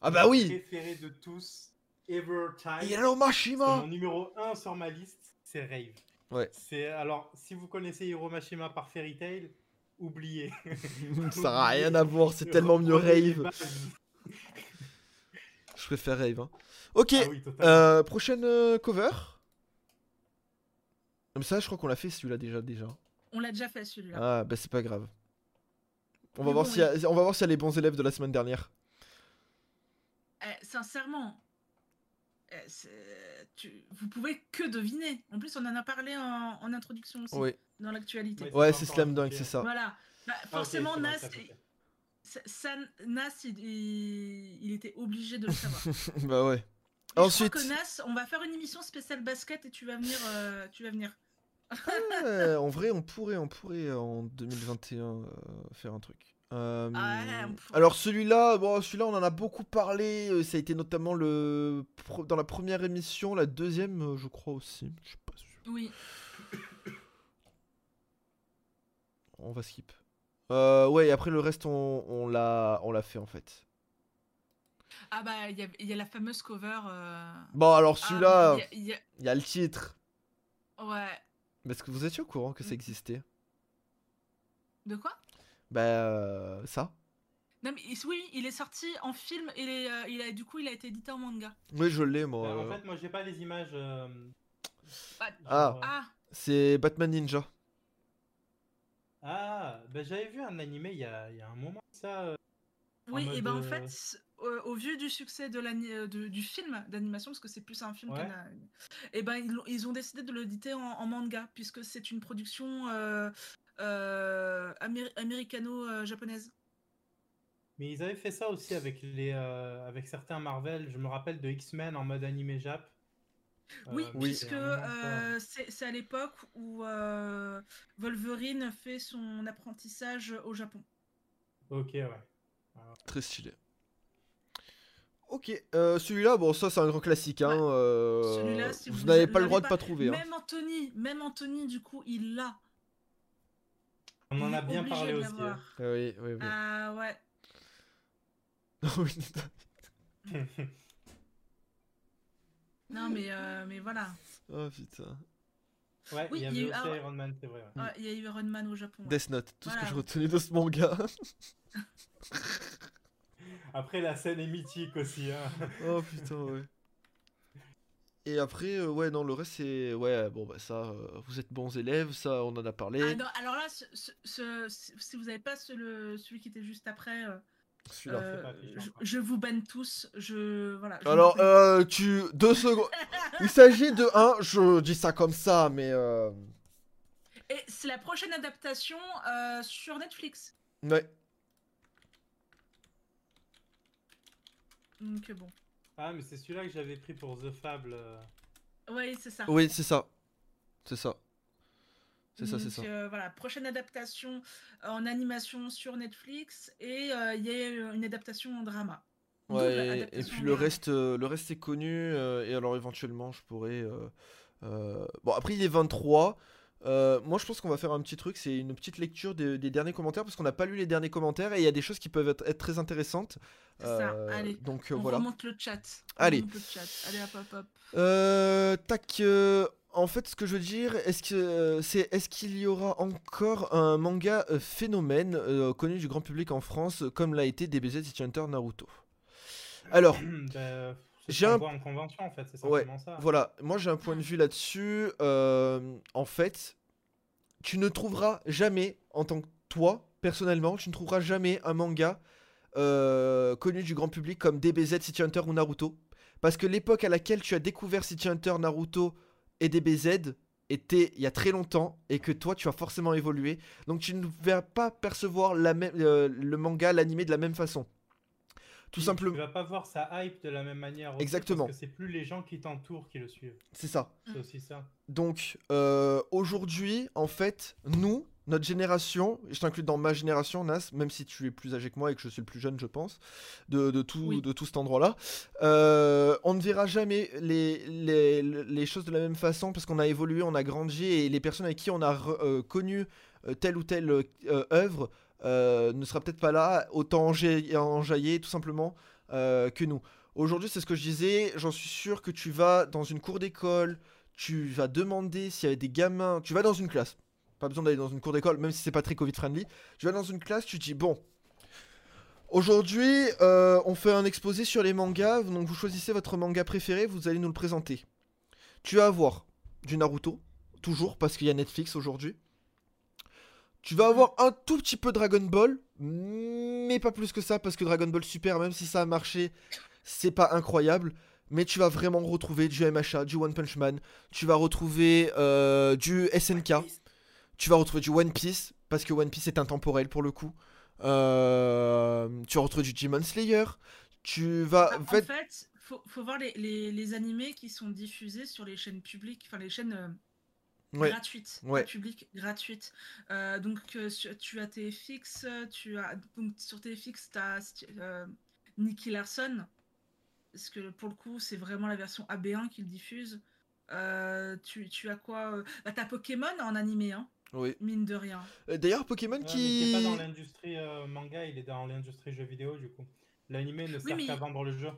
Ah bah oui. préféré de tous, Ever Time. Yellow C'est Mashima. mon numéro 1 sur ma liste, c'est Rave. Ouais. C'est alors si vous connaissez Hiro Mashima par Fairy Tail, oubliez. Ça n'a rien à voir, c'est tellement mieux Rave. Je préfère Rave. hein. Ok, Ah oui, euh, prochaine euh, cover. Comme ça, je crois qu'on l'a fait celui-là déjà. déjà. On l'a déjà fait celui-là. Ah, bah c'est pas grave. On va, Mais voir bon, y a- on va voir s'il y a les bons élèves de la semaine dernière. Eh, sincèrement, eh, tu- vous pouvez que deviner. En plus, on en a parlé en, en introduction aussi, Oui. dans l'actualité. Ouais, c'est Slam Dunk, c'est ça. Voilà. Bah, Ah, forcément, Nas, ça ça- Nas il, il- il était obligé de le savoir. Et bah ouais. je Ensuite, crois que Nas, on va faire une émission spéciale basket et tu vas venir. euh, tu vas venir. Ouais, en vrai, on pourrait, on pourrait euh, en 2021 euh, faire un truc. Euh, Ah ouais, alors celui-là, bon, celui-là, on en a beaucoup parlé. Ça a été notamment le dans la première émission, la deuxième, je crois aussi. Je suis pas sûr. Oui. On va skip. Euh, ouais, et après le reste, on, on l'a on l'a fait en fait. Ah bah, il y, a- il y a la fameuse cover. euh, Bon, alors ah, celui-là, il y a- il y a- il y a le titre. Ouais. Mais est-ce que vous étiez au courant que ça Mm. existait De quoi? Bah, euh, ça. Non mais il- oui, il est sorti en film et les, euh, il a, du coup il a été édité en manga. Oui, je l'ai, moi. Bah, en euh. fait, moi, j'ai pas les images. euh, Bah, Ah. genre, euh, ah, C'est Batman Ninja. Ah, bah, j'avais vu un animé il y a, il y a un moment, ça. euh, oui, et ben en euh, fait, euh, au vu du succès de euh, de- du film d'animation, parce que c'est plus un film Ouais. qu'un et ben ils, ont décidé de l'éditer en, en manga, puisque c'est une production euh, euh, améri- américano-japonaise. Mais ils avaient fait ça aussi avec, les, euh, avec certains Marvel. Je me rappelle de X-Men en mode animé Jap. Oui, Euh, puisque euh, c'est à l'époque où euh, Wolverine fait son apprentissage au Japon. Ok, ouais. Très stylé. Ok, euh, celui-là, bon, ça c'est un grand classique. Hein, Ouais. euh, Celui-là, si vous vous n'avez pas le droit de pas- pas trouver. Hein. Même Anthony, même Anthony, du coup, il l'a. On en a bien parlé aussi. hein. Ah oui, oui, oui. Ah ouais. Non mais euh, mais voilà. oh putain. ouais, Oui, il y a eu- aussi ah. Iron Man, c'est vrai. ouais. Ouais, Il y a eu Iron Man au Japon. ouais. Death Note, tout ce que j'ai retenu de ce manga. Après, la scène est mythique aussi. Hein. oh putain, ouais. Et après, euh, ouais, non, le reste c'est. Ouais, bon, bah ça, euh, vous êtes bons élèves, ça, on en a parlé. Ah non, alors là, ce- ce- ce- si vous n'avez pas ce- le- celui qui était juste après, euh, Celui-là. euh, je, vous banne tous. Je voilà. je Alors, euh, tu. Deux secondes. Il s'agit de un, je dis ça comme ça, mais. Euh... Et c'est la prochaine adaptation euh, sur Netflix. Ouais. Donc bon. Ah, mais c'est celui-là que j'avais pris pour The Fable. euh. Oui, c'est ça. Oui, c'est ça. C'est ça. C'est ça, c'est ça. euh, voilà, prochaine adaptation en animation sur Netflix et euh, il y a une adaptation en drama. Ouais, et- puis le drama. reste, euh, le reste est connu, euh, et alors éventuellement je pourrais... euh, euh, Bon, après il est 23, euh, moi je pense qu'on va faire un petit truc, c'est une petite lecture des, des derniers commentaires, parce qu'on n'a pas lu les derniers commentaires, et il y a des choses qui peuvent être, être très intéressantes. C'est ça, Euh, allez. Donc euh, On voilà. remonte le chat. On Allez. remonte le chat. Allez, hop, hop, hop. Euh, tac. euh, en fait, ce que je veux dire, est-ce que euh, c'est est-ce qu'il y aura encore un manga euh, phénomène euh, connu du grand public en France, comme l'a été DBZ City Hunter Naruto? Alors, Bah, J'ai un- en convention, en fait. C'est Ouais, ça. Voilà, moi j'ai un point de vue là-dessus. Euh, en fait, tu ne trouveras jamais, en tant que toi, personnellement, tu ne trouveras jamais un manga euh, connu du grand public comme DBZ, City Hunter ou Naruto. Parce que l'époque à laquelle tu as découvert City Hunter, Naruto et DBZ était il y a très longtemps et que toi tu as forcément évolué. Donc tu ne vas pas percevoir la même, euh, le manga, l'animé de la même façon. Tout Tu- simplement. Tu vas pas voir sa hype de la même manière. aussi, Exactement. Parce que c'est plus les gens qui t'entourent qui le suivent. C'est ça. C'est aussi ça. Donc euh, aujourd'hui, en fait, nous, notre génération, je t'inclus dans ma génération, Nas, même si tu es plus âgé que moi et que je suis le plus jeune, je pense, de, de tout, Oui. de tout cet endroit-là, euh, on ne verra jamais les, les, les choses de la même façon parce qu'on a évolué, on a grandi et les personnes avec qui on a re- euh, connu telle ou telle euh, œuvre euh, ne sera peut-être pas là, autant enja- enjaillé tout simplement euh, que nous. Aujourd'hui, c'est ce que je disais, j'en suis sûr que tu vas dans une cour d'école, tu vas demander s'il y a des gamins. Tu vas dans une classe. Pas besoin d'aller dans une cour d'école, même si c'est pas très Covid friendly. Tu vas dans une classe, tu dis bon. Aujourd'hui, euh, on fait un exposé sur les mangas. Donc vous choisissez votre manga préféré, vous allez nous le présenter. Tu vas avoir du Naruto, toujours parce qu'il y a Netflix aujourd'hui. Tu vas avoir un tout petit peu Dragon Ball, mais pas plus que ça parce que Dragon Ball Super, même si ça a marché, c'est pas incroyable. Mais tu vas vraiment retrouver du MHA, du One Punch Man, tu vas retrouver euh, du SNK, tu vas retrouver du One Piece, parce que One Piece est intemporel pour le coup. Euh, tu vas retrouver du Demon Slayer. Tu vas. Ah, en fait, faut, faut voir les, les, les animés qui sont diffusés sur les chaînes publiques, enfin les chaînes euh, ouais. gratuites, Ouais. gratuites. Euh, donc euh, tu as TFX, euh, tu as donc sur TFX tu as Nicky Larson, parce que pour le coup c'est vraiment la version AB1 qu'ils diffusent. Euh, tu, tu as quoi euh, bah, T'as Pokémon en animé, hein Oui. mine de rien. Euh, D'ailleurs, Pokémon Ouais, qui. il est pas dans l'industrie euh, manga, il est dans l'industrie jeux vidéo du coup. L'animé ne sert mais- qu'à vendre le jeu.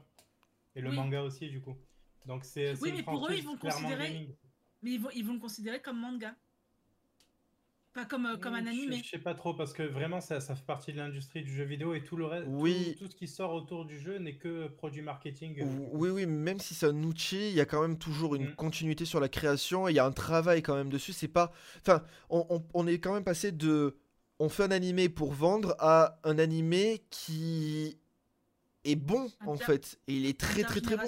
Et le Oui. manga aussi du coup. Donc c'est Oui, mais pour eux, ils vont considérer- gaming. Mais ils vont, ils vont le considérer comme manga. Pas comme, euh, comme un Je- animé. Je sais pas trop parce que vraiment ça, ça fait partie de l'industrie du jeu vidéo et tout le reste, Oui. tout, tout ce qui sort autour du jeu n'est que produit marketing. Oui, oui, même si c'est un outil, il y a quand même toujours une Mm. continuité sur la création, et il y a un travail quand même dessus. C'est pas. Enfin, on, on- on est quand même passé de. On fait un animé pour vendre à un animé qui est bon en fait. Et il est très très très bon.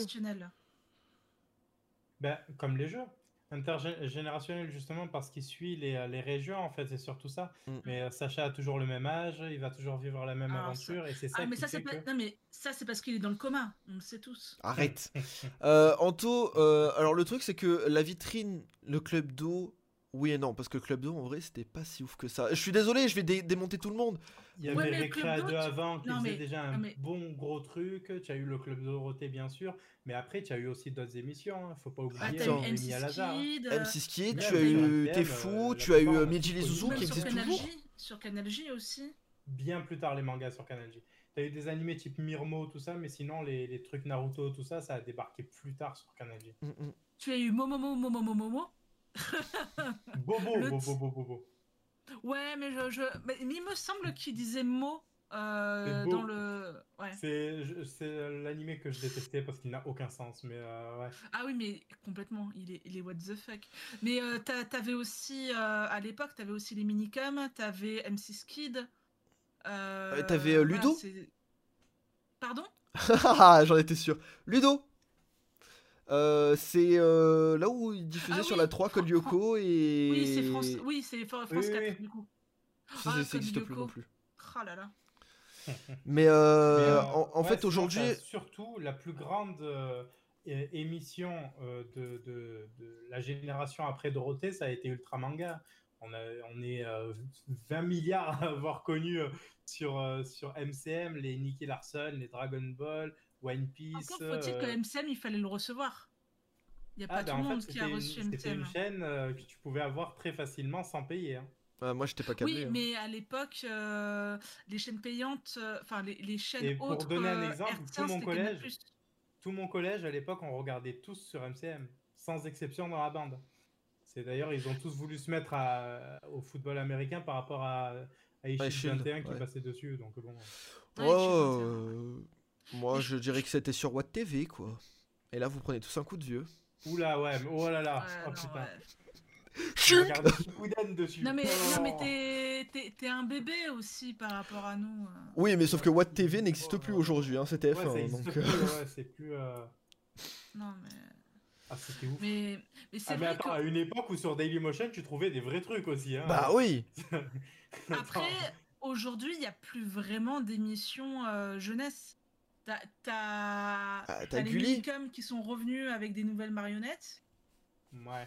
Ben, comme les jeux. Intergénérationnel justement parce qu'il suit les, euh, les régions en fait, c'est surtout ça. Mm. Mais euh, Sacha a toujours le même âge, il va toujours vivre la même ça- aventure et c'est ça Ah, mais ça, c'est pas... que... Non, mais ça, c'est parce qu'il est dans le coma. On le sait tous. Arrête. Euh, Anto, euh, alors le truc c'est que la vitrine, le club d'eau, oui et non, parce que le club d'eau en vrai c'était pas si ouf que ça. Je suis désolé, je vais dé- démonter tout le monde. Il y avait Ouais, mais le Récré Club à d'eau, deux tu- avant qui Non, faisait mais- déjà un non, mais- bon gros truc. Tu as eu le Club Dorothée, bien sûr. Mais après, tu as eu aussi d'autres émissions. hein. Faut pas oublier. Ah, Attends. t'as on eu a mis à M6 Lazare. Kid. euh, M6 Kid, tu as eu T'es thème, fou, euh, tu as eu euh. Zouzous même qui existe toujours. Sur Canal J aussi. Bien plus tard, les mangas sur Canal J. Tu as eu des animés type Mirmo, tout ça. Mais sinon, les, les trucs Naruto, tout ça, ça a débarqué plus tard sur Canal J. Mm, mm. Tu as eu Momomo Momomo Momo. Bobo, bobo, bobo, bobo. Ouais, mais je, je... mais il me semble qu'il disait mot euh, dans le. Ouais. C'est l'animé que je détestais parce qu'il n'a aucun sens. Mais euh, ouais. Ah oui, mais complètement, il est, il est what the fuck. Mais euh, t'a- t'avais aussi, euh, à l'époque, t'avais aussi les minicums, t'avais M6 Kid. t'avais, euh, voilà, Ludo c'est- Pardon? Ah, J'en étais sûr. Ludo Euh, c'est euh, là où il diffusait Ah sur oui, la 3 Code Lyoko et. Oui, c'est France, oui, c'est Fran- France Oui, 4, oui, oui. du coup. Ça, Ah, ça, ça Code existe plus non plus. Ah là là. Mais, euh, Mais, euh, en, en ouais, fait aujourd'hui. Surtout, la plus grande euh, émission euh, de, de- de la génération après Dorothée, ça a été Ultra Manga. On, a, on est euh, 20 milliards à avoir connu euh, sur, euh, sur MCM les Nicky Larson, les Dragon Ball, One Piece. Encore faut-il que euh, MCM, il fallait le recevoir. Il n'y a pas ah, bah, tout en le monde fait, qui a reçu c'était une MCM. chaîne euh, que tu pouvais avoir très facilement sans payer. hein. Ah, moi j'étais pas câblé. Oui, hein. mais à l'époque, euh, les chaînes payantes, euh, enfin les, les chaînes Et pour autres, donner un euh, exemple, tout mon collège- Tout mon collège, à l'époque, on regardait tous sur MCM, sans exception dans la bande. C'est d'ailleurs, ils ont tous voulu se mettre à- au football américain par rapport à, à Ishield Shield, 21 qui ouais. passait dessus. Donc bon. Ouais, Oh, je euh, moi je dirais que c'était sur Watt TV quoi. Et là vous prenez tous un coup de vieux. Oula, ouais, mais oh là là. Ouais, oh non, putain. ouais. Shippuden dessus. Non mais, Oh. non, mais t'es- un bébé aussi par rapport à nous. euh. Oui, mais sauf que Watt TV n'existe plus aujourd'hui, hein, c'était Ouais, F1. ça hein, existe donc, plus, euh, ouais, c'est plus. euh, Non mais, Ah, c'était ouf. mais, mais c'est Ah, mais vrai attends, que à une époque où sur Dailymotion, tu trouvais des vrais trucs aussi. Hein. Bah oui après, aujourd'hui, il n'y a plus vraiment d'émissions euh, jeunesse. T'as t'as Ah, t'as les qui sont revenus avec des nouvelles marionnettes. Ouais.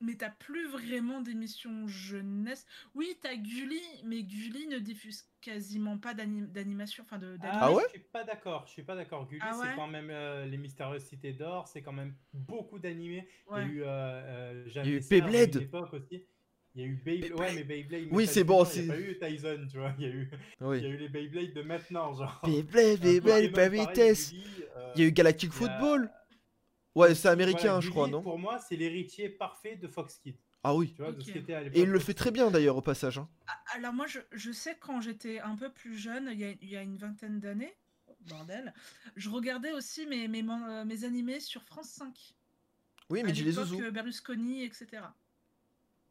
Mais t'as plus vraiment d'émissions jeunesse. Oui, t'as Gulli, mais Gulli ne diffuse quasiment pas d'ani- d'animation. Enfin, de, d'animé. Ah ouais Je suis pas d'accord. Je suis pas d'accord. Gulli, Ah c'est ouais quand même euh, les mystérieuses cités d'or. C'est quand même beaucoup d'animés. Ouais. Il y a eu euh, euh, Jeanne Il y a eu Lesser à Beyblade. une époque aussi. Il y a eu Beyblade. Ouais, mais Beyblade. Oui, c'est bon, Il n'y a pas eu Tyson, tu vois. Il y a eu, il y a Oui. eu les Beyblade de maintenant, genre. Beyblade, Beyblade, pas vitesse euh, Il y a eu Galactic a- Football Ouais, c'est voilà, américain, je crois, non? Pour moi, c'est l'héritier parfait de Fox Kids. Ah oui. Tu vois, de ce qui était à l'époque. Et il le Fox fait très bien d'ailleurs au passage. hein. Ah, Alors moi, je, je sais quand j'étais un peu plus jeune, il y a, il y a une vingtaine d'années, bordel, je regardais aussi mes, mes, euh, mes animés sur France 5. Oui, mais dis les zouzous. Berlusconi, etc.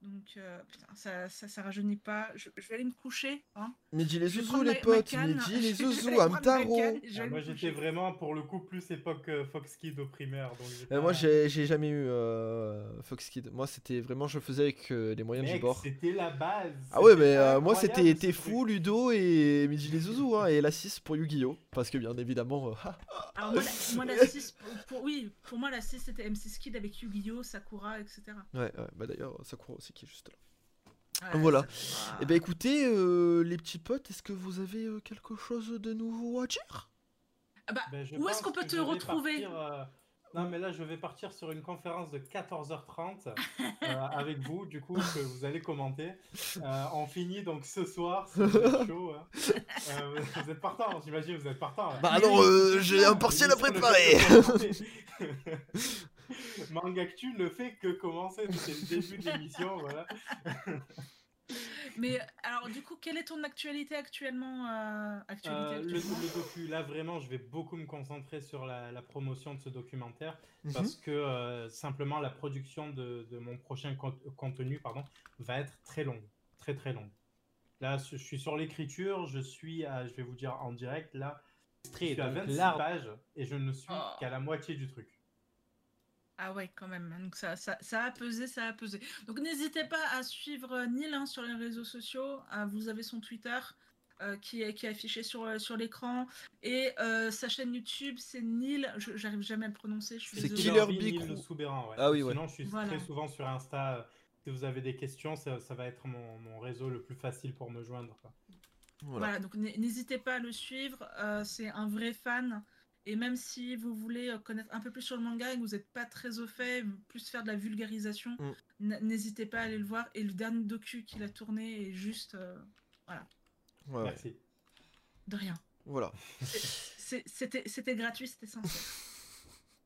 Donc, euh, putain, ça, ça, ça rajeunit pas. Je, je vais aller me coucher. Hein. Mais dis les zouzous, les ma- potes. dis les zouzous, Amtaro. Ah, moi, j'étais vraiment pour le coup plus époque euh, Fox Kids au primaire. Donc Euh, moi, j'ai jamais eu euh, Fox Kid. Moi, c'était vraiment, je faisais avec euh, les moyens du bord. C'était la base. Ah ouais, mais euh, moi, c'était T'es fou, Ludo et Midi les zouzous. Hein, et la 6 pour Yu-Gi-Oh! Parce que bien évidemment. Alors moi, la, moi, la 6, pour, pour- oui, pour moi, la 6, c'était M6 Kid avec Yu-Gi-Oh!, Sakura, etc. ouais, ouais, bah d'ailleurs, Sakura aussi qui est juste là. Ouais, Voilà. Sakura. Eh ben écoutez, euh, les petits potes, est-ce que vous avez euh, quelque chose de nouveau à dire? Ah bah, Ben, Où est-ce qu'on peut te retrouver? partir, euh, Non, mais là, je vais partir sur une conférence de 14h30 euh, avec vous, du coup, que vous allez commenter. Euh, on finit donc ce soir, c'est chaud. Hein. Euh, vous êtes partant, j'imagine, vous êtes partant. là. Bah non, euh, j'ai un partiel à préparer. Mangactu ne fait que commencer, c'est le début de l'émission, voilà. Mais alors, du coup, quelle est ton actualité actuellement euh, actualité Euh, le, actuellement le docu, là vraiment, je vais beaucoup me concentrer sur la, la promotion de ce documentaire Mhm. parce que euh, simplement la production de, de mon prochain con- contenu pardon, va être très longue, très très longue. Là, je suis sur l'écriture, je suis, à, je vais vous dire en direct, là, je suis à donc 26 là- pages et je ne suis Oh. qu'à la moitié du truc. Ah ouais, quand même. Donc ça, ça, ça a pesé, ça a pesé. Donc n'hésitez pas à suivre euh, Neil hein, sur les réseaux sociaux. Ah, vous avez son Twitter euh, qui, est, qui est affiché sur, euh, sur l'écran. Et euh, sa chaîne YouTube, c'est Neil. Je j'arrive jamais à le prononcer. C'est. Killer. Soubéran, ouais. Ah oui, ouais. Sinon, je suis Voilà. très souvent sur Insta. euh, Si vous avez des questions, ça, ça va être mon, mon réseau le plus facile pour me joindre. quoi. Voilà. Voilà, donc n'hé- n'hésitez pas à le suivre. euh, c'est un vrai fan. Et même si vous voulez euh, connaître un peu plus sur le manga et que vous n'êtes pas très au fait, plus faire de la vulgarisation, Mm. n'hésitez pas à aller le voir. Et le dernier docu qu'il a tourné est juste euh, ouais. Merci. de rien. Voilà. C'était gratuit, c'était sincère.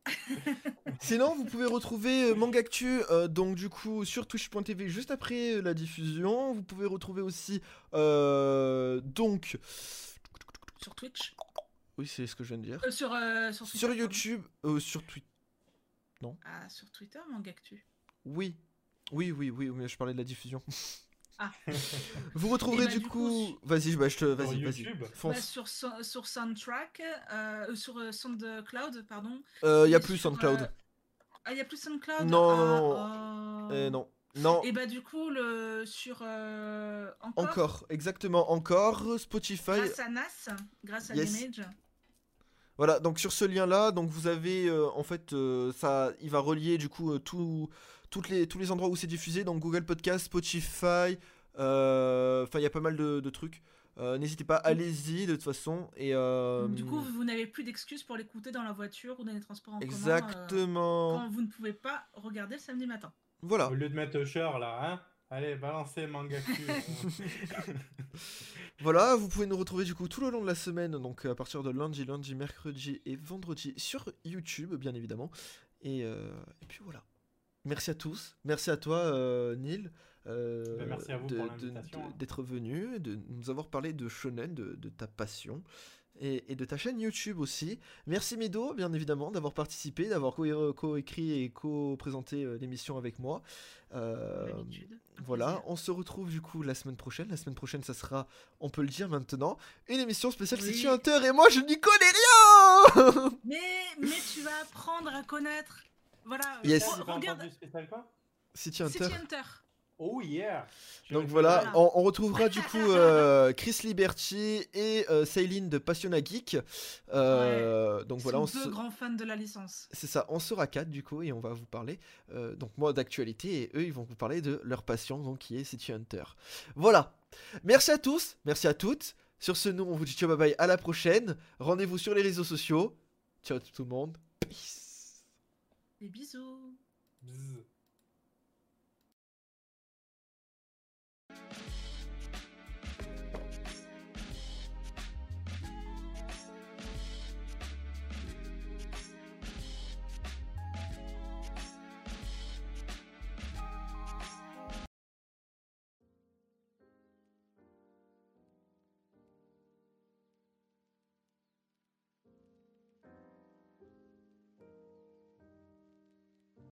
Sinon, vous pouvez retrouver euh, Mangactu euh, donc du coup sur twitch.tv juste après euh, la diffusion. Vous pouvez retrouver aussi euh, donc Sur Twitch. Oui c'est ce que je viens de dire Euh, sur, euh, sur, Twitter, sur pardon. YouTube euh, sur Twitter. Ah, sur Twitter, Mangactu. Oui. Oui, oui, oui, mais je parlais de la diffusion. Ah. Vous retrouverez Et bah, du du coup. coup, Vas-y, bah, je te. Vas-y, vas-y. Bah, sur, so- sur Soundtrack, sur Soundcloud, pardon. Euh, y a plus sur, SoundCloud. euh, Ah, il y a plus Soundcloud? Non, Ah, non, oh. Eh, non. Non. Et bah du coup, le, sur euh, encore, Encore, exactement, encore. Spotify. grâce à Nas, grâce à Yes. Image. Voilà, donc sur ce lien-là, donc vous avez euh, en fait euh, ça, il va relier du coup euh, tout- toutes les, tous les endroits où c'est diffusé, donc Google Podcast, Spotify, euh, enfin il y a pas mal de, de trucs. Euh, N'hésitez pas, allez-y de toute façon et euh, Du coup, vous n'avez plus d'excuses pour l'écouter dans la voiture ou dans les transports en commun. euh, exactement. quand vous ne pouvez pas regarder le samedi matin. Voilà. Au lieu de mettre Usher là, hein? Allez, balancez Mangactu. Voilà, vous pouvez nous retrouver du coup tout le long de la semaine, donc à partir de lundi, lundi, mercredi et vendredi sur YouTube, bien évidemment. Et, euh, et puis voilà. Merci à tous. Merci à toi, euh, Neil. euh, Ben, merci à vous hein. D'être venu, de nous avoir parlé de Shonen, de, de ta passion. Et, et de ta chaîne YouTube aussi. Merci Mido, bien évidemment, d'avoir participé, d'avoir co- co-écrit et co-présenté euh, l'émission avec moi. Euh, voilà, on se retrouve du coup la semaine prochaine. La semaine prochaine, ça sera, on peut le dire maintenant, une émission spéciale Oui. City Hunter et moi je n'y connais rien Mais, mais tu vas apprendre à connaître. Voilà. Yes. regarde spécial quoi? City Hunter. City Hunter. Oh yeah Donc voilà, on, on retrouvera du coup euh, Chris Liberty et euh, Céline de Passionna Geek. Euh, Donc Ils voilà, sont on deux se... grands fans de la licence. c'est ça, on sera quatre du coup et on va vous parler, euh, donc moi d'actualité et eux ils vont vous parler de leur passion donc qui est City Hunter. Voilà, merci à tous, merci à toutes. Sur ce, nous on vous dit ciao bye bye, à la prochaine. Rendez-vous sur les réseaux sociaux. Ciao tout le monde. Peace. Des bisous. Bzz.